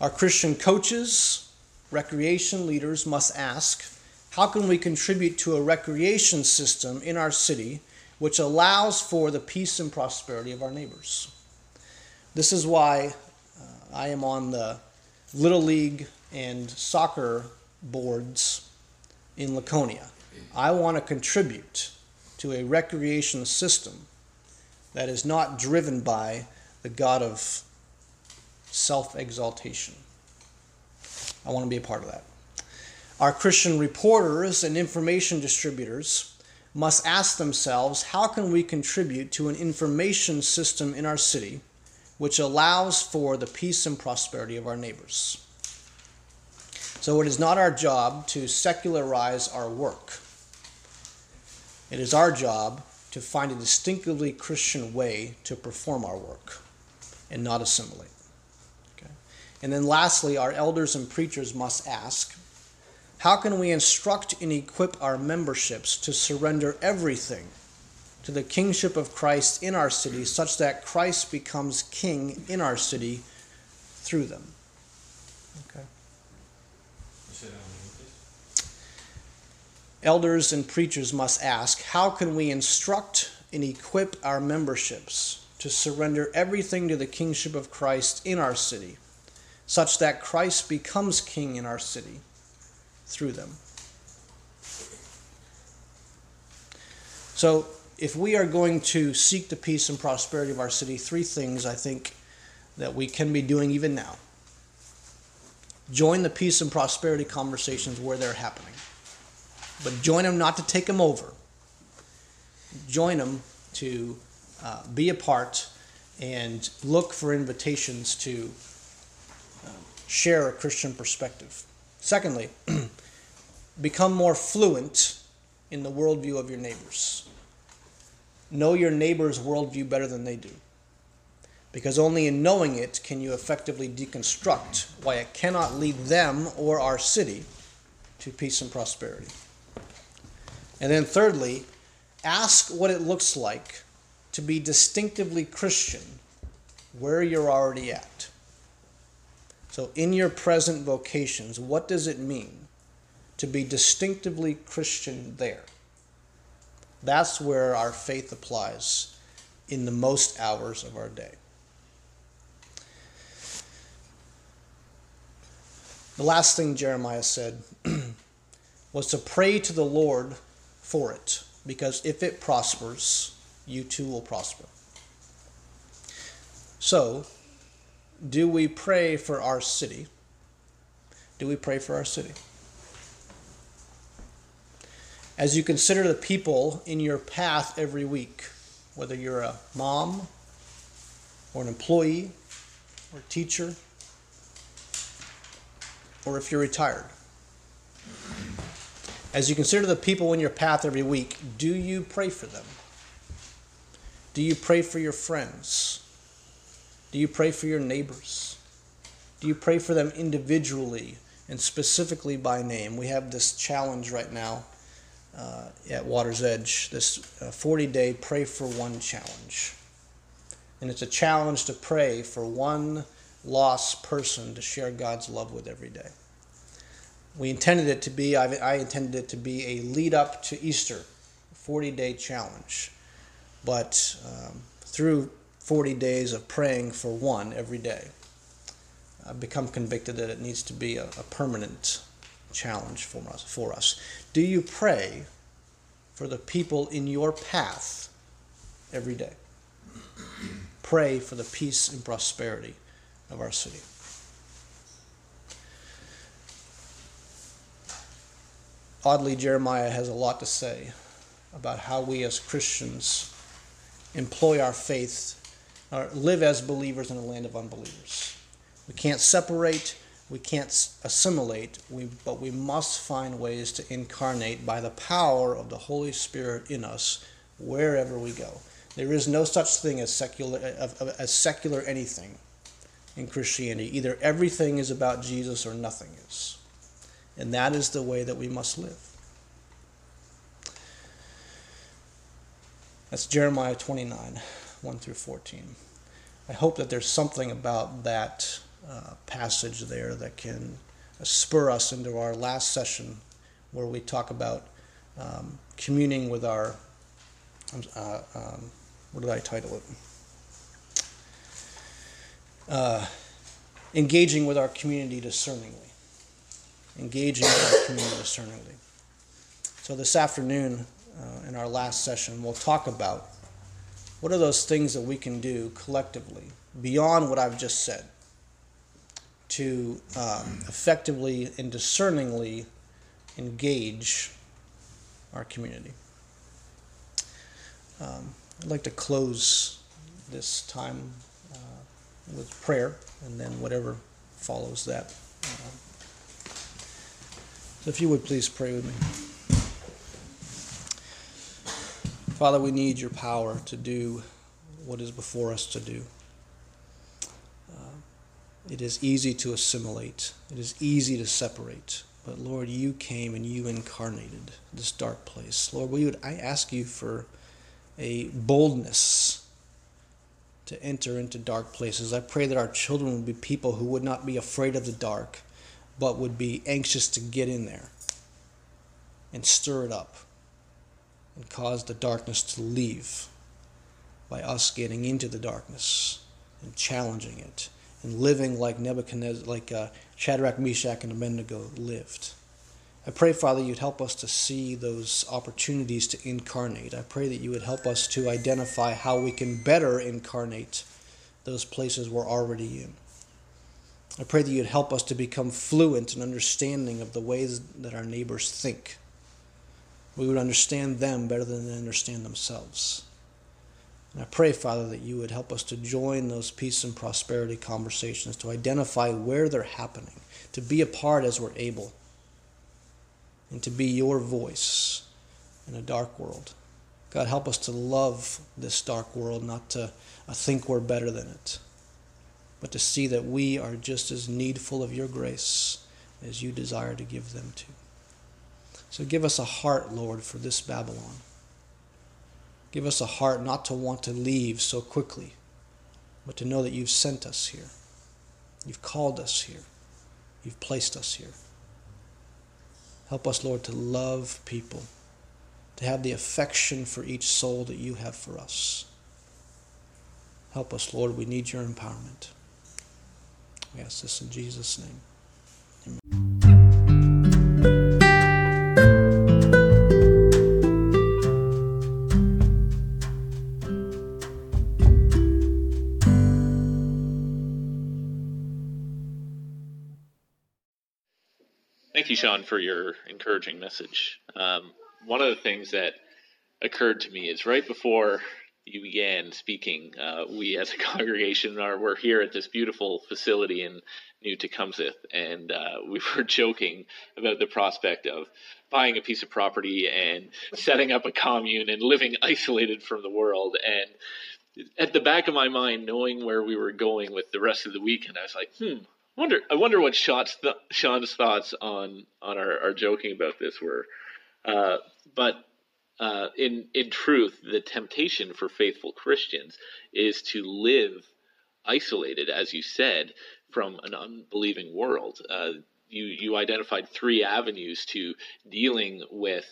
Our Christian coaches, recreation leaders must ask how can we contribute to a recreation system in our city which allows for the peace and prosperity of our neighbors? This is why uh, I am on the Little League and soccer boards in Laconia. I want to contribute to a recreation system that is not driven by the God of self exaltation. I want to be a part of that. Our Christian reporters and information distributors must ask themselves how can we contribute to an information system in our city which allows for the peace and prosperity of our neighbors. So it is not our job to secularize our work. It is our job to find a distinctively Christian way to perform our work and not assimilate. And then lastly, our elders and preachers must ask how can we instruct and equip our memberships to surrender everything to the kingship of Christ in our city such that Christ becomes king in our city through them? Okay. Elders and preachers must ask how can we instruct and equip our memberships to surrender everything to the kingship of Christ in our city? Such that Christ becomes king in our city through them. So, if we are going to seek the peace and prosperity of our city, three things I think that we can be doing even now. Join the peace and prosperity conversations where they're happening. But join them not to take them over. Join them to uh, be a part and look for invitations to share a Christian perspective. Secondly, (clears throat) become more fluent in the worldview of your neighbors. Know your neighbor's worldview better than they do. Because only in knowing it can you effectively deconstruct why it cannot lead them or our city to peace and prosperity. And then, thirdly, ask what it looks like to be distinctively Christian where you're already at. So, in your present vocations, what does it mean to be distinctively Christian there? That's where our faith applies in the most hours of our day. The last thing Jeremiah said (clears throat) was to pray to the Lord for it, because if it prospers, you too will prosper. So, do we pray for our city? Do we pray for our city? As you consider the people in your path every week, whether you're a mom or an employee or a teacher, or if you're retired. As you consider the people in your path every week, do you pray for them? Do you pray for your friends? Do you pray for your neighbors? Do you pray for them individually and specifically by name? We have this challenge right now uh, at Water's Edge, this 40 uh, day Pray for One challenge. And it's a challenge to pray for one lost person to share God's love with every day. We intended it to be, I, intended it to be a lead up to Easter, 40 day challenge. But um, through 40 days of praying for one every day, I've become convicted that it needs to be a, a permanent challenge for us, for us. Do you pray for the people in your path every day? Pray for the peace and prosperity of our city. Oddly, Jeremiah has a lot to say about how we as Christians employ our faith or live as believers in a land of unbelievers. We can't separate, we can't assimilate, we, but we must find ways to incarnate by the power of the Holy Spirit in us wherever we go. There is no such thing as secular, as secular anything in Christianity. Either everything is about Jesus or nothing is. And that is the way that we must live. That's Jeremiah 29, 1 through 14. I hope that there's something about that uh, passage there that can spur us into our last session where we talk about um, communing with our, uh, um, what did I title it? uh, engaging with our community discerningly. Engaging with our community discerningly. So, this afternoon, uh, in our last session, we'll talk about what are those things that we can do collectively beyond what I've just said to um, effectively and discerningly engage our community. Um, I'd like to close this time with prayer, and then whatever follows that. Uh, so, if you would please pray with me. Father, we need your power to do what is before us to do. Uh, it is easy to assimilate, it is easy to separate. But Lord, you came and you incarnated this dark place. Lord, we would I ask you for a boldness to enter into dark places. I pray that our children would be people who would not be afraid of the dark, but would be anxious to get in there and stir it up and cause the darkness to leave by us getting into the darkness and challenging it and living like Nebuchadnezzar, like uh, Shadrach, Meshach, and Abednego lived. I pray, Father, you'd help us to see those opportunities to incarnate. I pray that you would help us to identify how we can better incarnate those places we're already in. I pray that you'd help us to become fluent in understanding of the ways that our neighbors think. We would understand them better than they understand themselves. And I pray, Father, that you would help us to join those peace and prosperity conversations, to identify where they're happening, to be a part as we're able, and to be your voice in a dark world. God, help us to love this dark world, not to uh, think we're better than it, but to see that we are just as needful of your grace as you desire to give them to. So give us a heart, Lord, for this Babylon. Give us a heart not to want to leave so quickly, but to know that you've sent us here. You've called us here. You've placed us here. Help us, Lord, to love people, to have the affection for each soul that you have for us. Help us, Lord. We need your empowerment. We ask this in Jesus' name. Thank you, Sean, for your encouraging message. Um, one of the things that occurred to me is right before you began speaking, uh, we as a (laughs) congregation are we're here at this beautiful facility in New Tecumseth, and uh, we (laughs) were joking about the prospect of buying a piece of property and setting up a commune and living (laughs) isolated from the world. And at the back of my mind, knowing where we were going with the rest of the weekend, I was like, hmm, wonder I wonder what Sean's, th- Sean's thoughts on on our, our joking about this were. Uh, but uh, in in truth, the temptation for faithful Christians is to live isolated, as you said, from an unbelieving world. Uh, you you identified three avenues to dealing with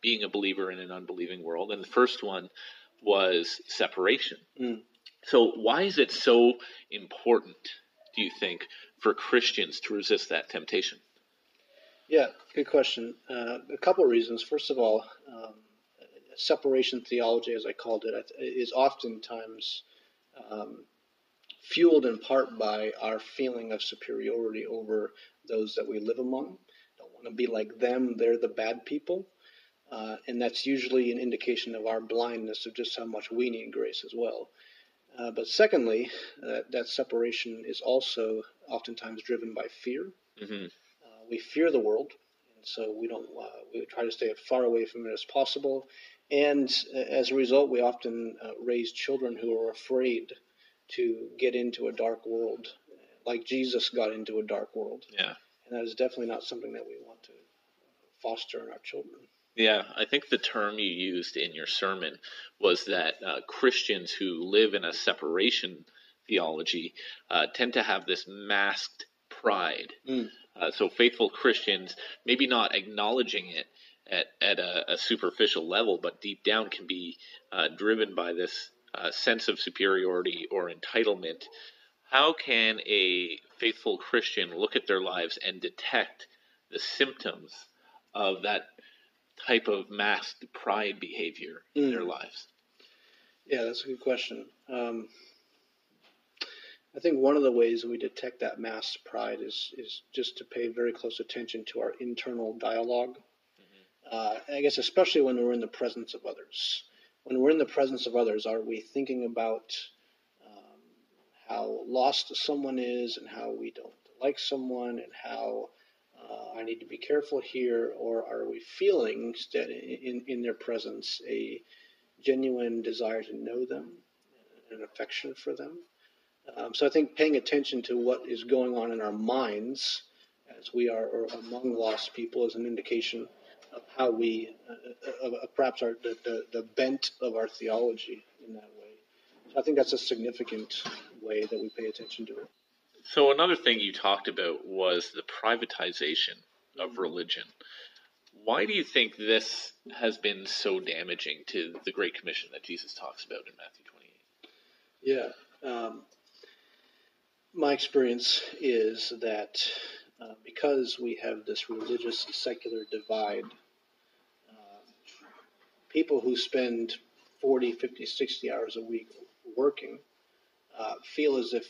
being a believer in an unbelieving world, and the first one was separation. Mm. So, why is it so important, do you think, for Christians to resist that temptation? Yeah, good question. Uh, a couple of reasons. First of all, um, separation theology, as I called it, is oftentimes um, fueled in part by our feeling of superiority over those that we live among. Don't want to be like them, they're the bad people. Uh, and that's usually an indication of our blindness of just how much we need grace as well. Uh, but secondly, uh, that separation is also oftentimes driven by fear. Mm-hmm. Uh, we fear the world, and so we don't. Uh, we try to stay as far away from it as possible. And uh, as a result, we often uh, raise children who are afraid to get into a dark world, like Jesus got into a dark world. Yeah, and that is definitely not something that we want to foster in our children. Yeah, I think the term you used in your sermon was that uh, Christians who live in a separation theology uh, tend to have this masked pride. Mm. Uh, so faithful Christians, maybe not acknowledging it at, at a, a superficial level, but deep down can be uh, driven by this uh, sense of superiority or entitlement. How can a faithful Christian look at their lives and detect the symptoms of that type of masked pride behavior in their mm. lives? Yeah, that's a good question. Um, I think one of the ways we detect that masked pride is is just to pay very close attention to our internal dialogue. Mm-hmm. Uh, I guess especially when we're in the presence of others. When we're in the presence of others, are we thinking about um, how lost someone is and how we don't like someone and how uh, I need to be careful here, or are we feeling that in, in their presence a genuine desire to know them, an affection for them? Um, so I think paying attention to what is going on in our minds as we are among lost people is an indication of how we, uh, perhaps our, the, the, the bent of our theology in that way. So I think that's a significant way that we pay attention to it. So another thing you talked about was the privatization of religion. Why do you think this has been so damaging to the Great Commission that Jesus talks about in Matthew 28? Yeah. Um, my experience is that uh, because we have this religious secular divide, uh, people who spend 40, 50, 60 hours a week working uh, feel as if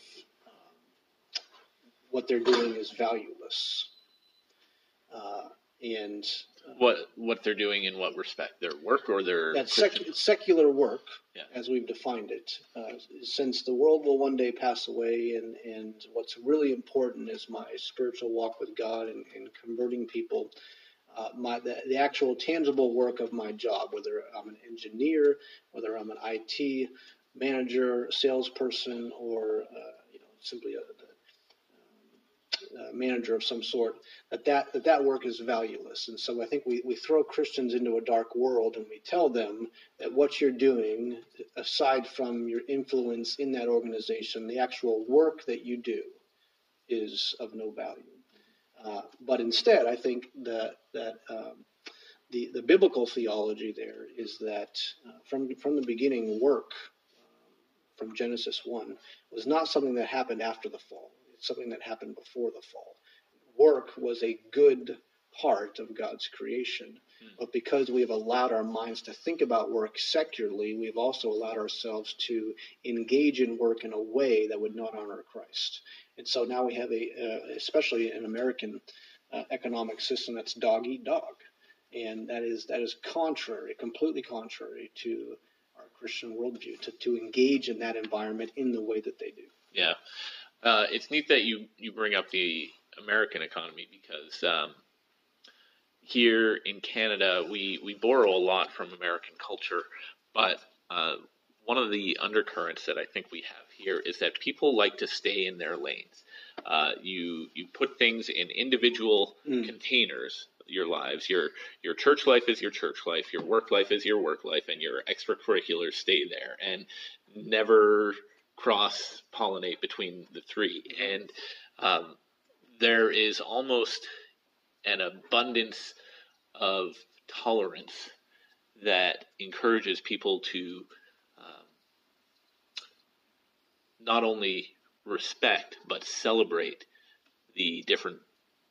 what they're doing is valueless. Uh, and what what they're doing in what respect? Their work or their That's sec- secular work, Yeah. as we've defined it. Uh, since the world will one day pass away, and, and what's really important is my spiritual walk with God and, and converting people. Uh, my the, the actual tangible work of my job, whether I'm an engineer, whether I'm an IT manager, salesperson, or uh, you know simply a, a manager of some sort, that that, that that work is valueless. And so I think we, we throw Christians into a dark world and we tell them that what you're doing, aside from your influence in that organization, the actual work that you do is of no value. Uh, but instead, I think that that um, the the biblical theology there is that uh, from from the beginning, work um, from Genesis one was not something that happened after the fall. Something that happened before the fall. Work was a good part of God's creation. But because we have allowed our minds to think about work secularly, we've also allowed ourselves to engage in work in a way that would not honor Christ. And so now we have a, uh, especially an American uh, economic system that's dog eat dog, and that is that is contrary, completely contrary to our Christian worldview to, to engage in that environment in the way that they do. Yeah, uh, it's neat that you you bring up the American economy because um, here in Canada we we borrow a lot from American culture, but uh, one of the undercurrents that I think we have here is that people like to stay in their lanes. Uh, you you put things in individual Mm. containers. Your lives, your your church life is your church life, your work life is your work life, and your extracurriculars stay there, and never cross pollinate between the three. And um, there is almost an abundance of tolerance that encourages people to um, not only respect but celebrate the different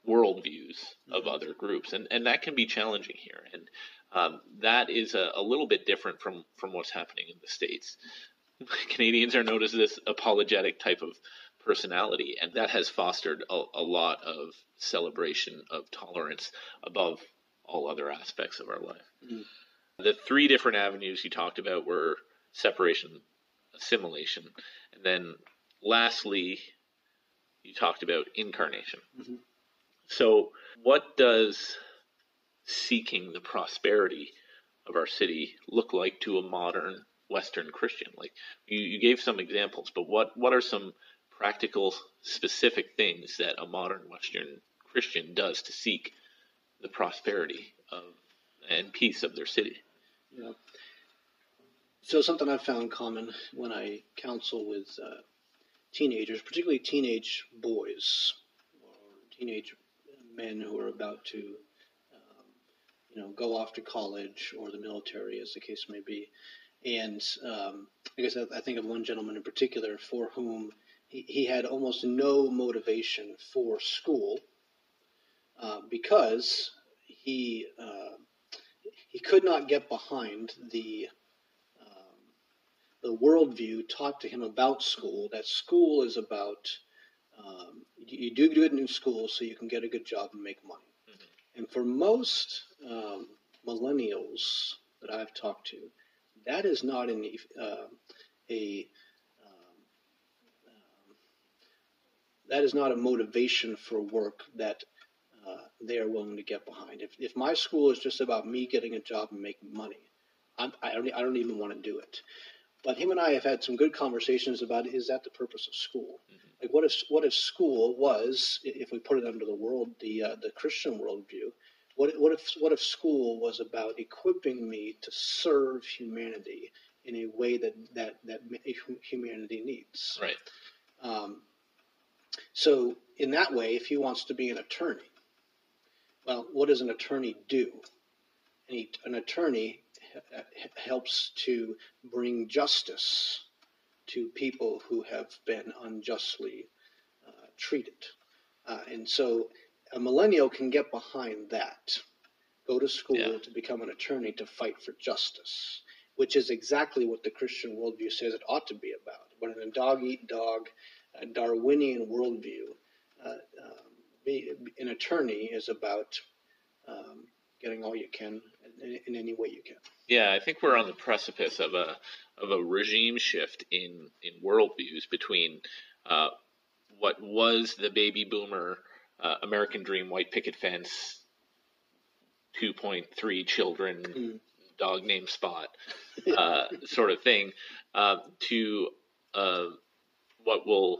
worldviews of other groups, and and that can be challenging here, and um, that is a, a little bit different from from what's happening in the states. (laughs) Canadians are known as this apologetic type of personality, and that has fostered a, a lot of celebration of tolerance above all other aspects of our life. Mhm. The three different avenues you talked about were separation, assimilation, and then lastly, you talked about incarnation. Mhm. So, what does seeking the prosperity of our city look like to a modern Western Christian? Like you, you gave some examples, but what, what are some practical, specific things that a modern Western Christian does to seek the prosperity of and peace of their city? Yeah. So something I've found common when I counsel with uh, teenagers, particularly teenage boys or teenage men who are about to, um, you know, go off to college or the military, as the case may be. And um, I guess I, I think of one gentleman in particular for whom he, he had almost no motivation for school uh, because he uh, he could not get behind the um, the worldview taught to him about school. That school is about um, you, you do good in school so you can get a good job and make money. And for most um, millennials that I've talked to, that is not an, uh, a um, um, that is not a motivation for work that uh, they are willing to get behind. If, if my school is just about me getting a job and making money, I'm, I, don't, I don't even want to do it. But him and I have had some good conversations about is that the purpose of school? Like, what if what if school was, if we put it under the world, the uh, the Christian worldview, what if- what if what if school was about equipping me to serve humanity in a way that that that humanity needs? Right. Um, so, in that way, if he wants to be an attorney, well, what does an attorney do? An, an attorney h- h- helps to bring justice to people who have been unjustly uh, treated. Uh, and so, a millennial can get behind that. Go to school Yeah. to become an attorney to fight for justice, which is exactly what the Christian worldview says it ought to be about. But in a dog eat dog, Darwinian worldview, uh, um, be, an attorney is about um, getting all you can in, in any way you can. Yeah, I think we're on the precipice of a of a regime shift in in worldviews between uh, what was the baby boomer uh, American dream, white picket fence, 2.3 children, mm. dog named Spot, (laughs) uh, sort of thing, uh, to uh, what we'll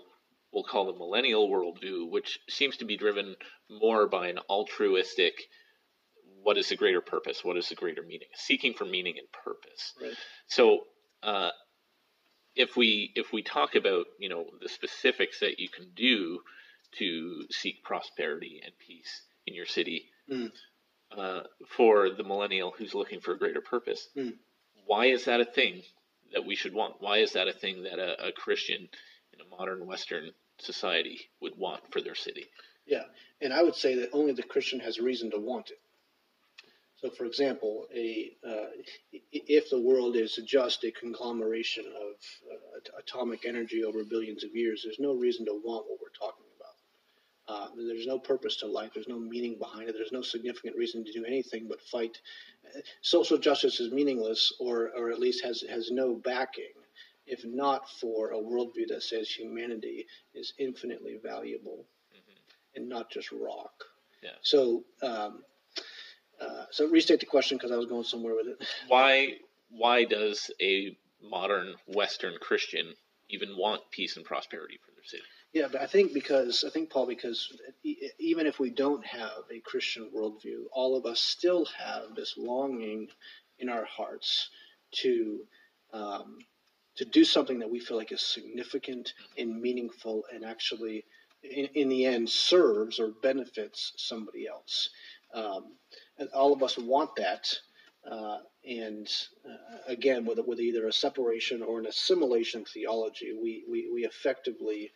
we'll call the millennial worldview, which seems to be driven more by an altruistic. What is the greater purpose? What is the greater meaning? Seeking for meaning and purpose. Right. So, uh, if we if we talk about you know the specifics that you can do to seek prosperity and peace in your city, mm uh, for the millennial who's looking for a greater purpose. Mm. Why is that a thing that we should want? Why is that a thing that a, a Christian in a modern Western society would want for their city? Yeah, and I would say that only the Christian has reason to want it. So, for example, a uh, if the world is just a conglomeration of uh, atomic energy over billions of years, there's no reason to want what we're talking uh, there's no purpose to life. There's no meaning behind it. There's no significant reason to do anything but fight. Social justice is meaningless, or or at least has has no backing, if not for a worldview that says humanity is infinitely valuable, mm-hmm. and not just rock. Yeah. So, um, uh, so restate the question because I was going somewhere with it. (laughs) Why why does a modern Western Christian even want peace and prosperity for their city? Yeah, but I think because I think Paul, because even if we don't have a Christian worldview, all of us still have this longing in our hearts to um, to do something that we feel like is significant and meaningful, and actually, in, in the end, serves or benefits somebody else. Um, and all of us want that. Uh, and uh, again, with, with either a separation or an assimilation theology, we, we, we effectively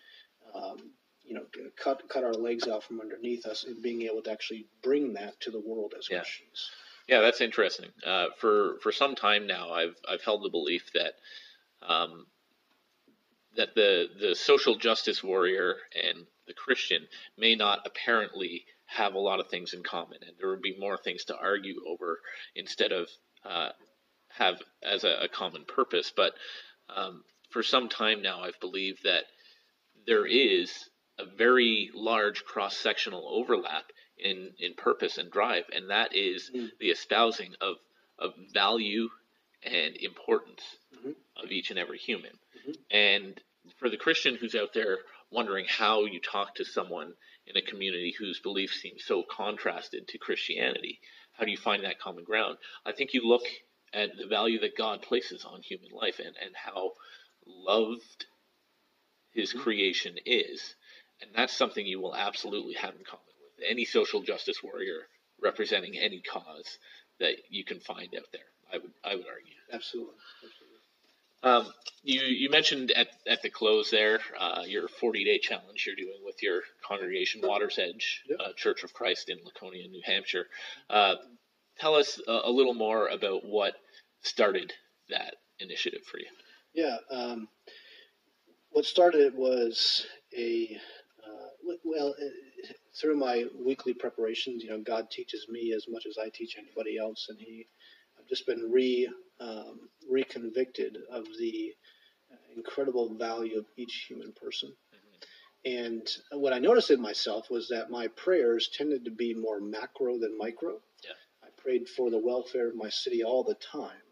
um, you know, cut cut our legs out from underneath us and being able to actually bring that to the world as yeah. Christians. Yeah, that's interesting. Uh, for for some time now, I've I've held the belief that um, that the the social justice warrior and the Christian may not apparently have a lot of things in common, and there would be more things to argue over instead of uh, have as a, a, common purpose. But um, for some time now, I've believed that there is a very large cross sectional overlap in, in purpose and drive, and that is mm-hmm. the espousing of, of value and importance mm-hmm. of each and every human. Mm-hmm. And for the Christian who's out there wondering how you talk to someone in a community whose beliefs seem so contrasted to Christianity, how do you find that common ground? I think you look at the value that God places on human life and, and how loved his mm-hmm. creation is. And that's something you will absolutely have in common with any social justice warrior representing any cause that you can find out there. I would I would argue. Absolutely. Absolutely. Um, you you mentioned at, at the close there uh, your 40 day challenge you're doing with your congregation Waters Edge yep. uh, Church of Christ in Laconia, New Hampshire. Uh, tell us a, a, little more about what started that initiative for you. Yeah, um, what started it was a uh, well through my weekly preparations. You know, God teaches me as much as I teach anybody else, and He I've just been re um, reconvicted of the incredible value of each human person. Mm-hmm. And what I noticed in myself was that my prayers tended to be more macro than micro. Yeah. I prayed for the welfare of my city all the time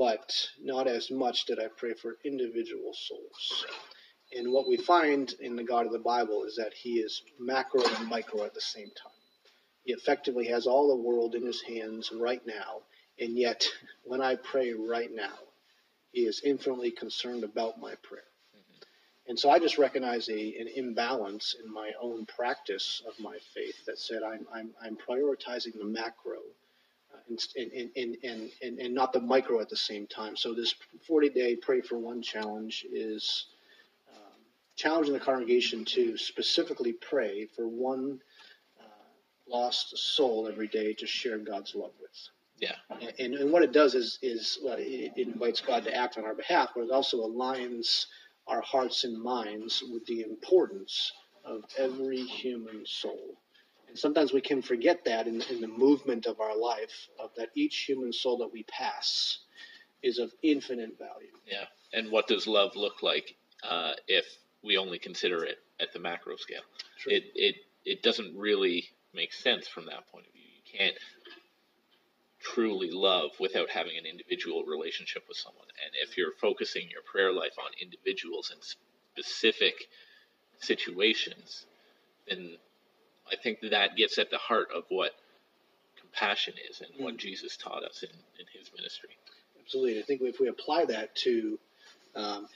but not as much did I pray for individual souls. And what we find in the God of the Bible is that he is macro and micro at the same time. He effectively has all the world in his hands right now, and yet when I pray right now, he is infinitely concerned about my prayer. And so I just recognize a, an imbalance in my own practice of my faith that said I'm, I'm, I'm prioritizing the macro and, and, and, and, and not the micro at the same time. So this 40 day pray for one challenge is um, challenging the congregation to specifically pray for one uh, lost soul every day to share God's love with. Yeah. And, and what it does is, is well, it, it invites God to act on our behalf, but it also aligns our hearts and minds with the importance of every human soul And sometimes we can forget that in, in the movement of our life, of that each human soul that we pass is of infinite value. Yeah. And what does love look like uh, if we only consider it at the macro scale? It it it doesn't really make sense from that point of view. You can't truly love without having an individual relationship with someone. And if you're focusing your prayer life on individuals and specific situations, then I think that gets at the heart of what compassion is and what Jesus taught us in, in his ministry. Absolutely. I think if we apply that to um,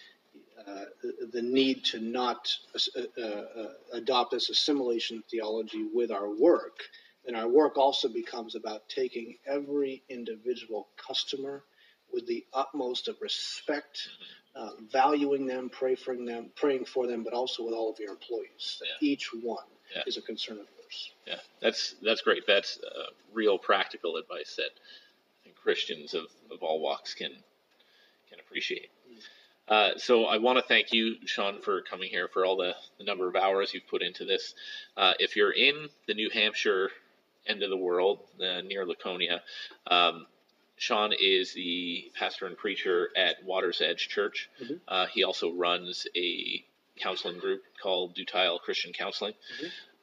uh, the- the need to not uh, uh, adopt this assimilation theology with our work, then our work also becomes about taking every individual customer with the utmost of respect, uh, valuing them, praying for them, praying for them, but also with all of your employees. Yeah. Each one Yeah. is a concern of yours. Yeah, that's that's great. That's uh, real practical advice that I think Christians of, of all walks can can appreciate. Uh, so I want to thank you, Sean, for coming here for all the, the number of hours you've put into this. Uh, if you're in the New Hampshire end of the world uh, near Laconia, um, Sean is the pastor and preacher at Water's Edge Church. Mhm. Uh, he also runs a counseling group called Dutile Christian Counseling.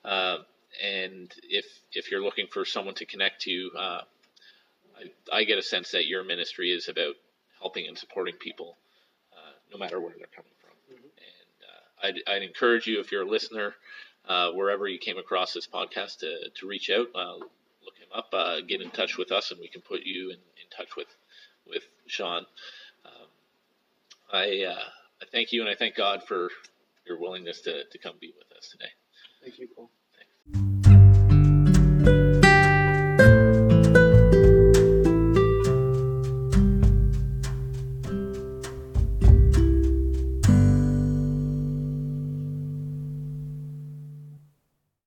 Uh, and if if you're looking for someone to connect to, uh, I, I get a sense that your ministry is about helping and supporting people, uh, no matter where they're coming from. Mhm. And uh, I'd, I'd encourage you, if you're a listener, uh, wherever you came across this podcast, to, to reach out, uh, look him up, uh, get in touch with us, and we can put you in, in touch with with Sean. Um, I uh, I thank you, and I thank God for your willingness to, to come be with us today. Thank you, Paul.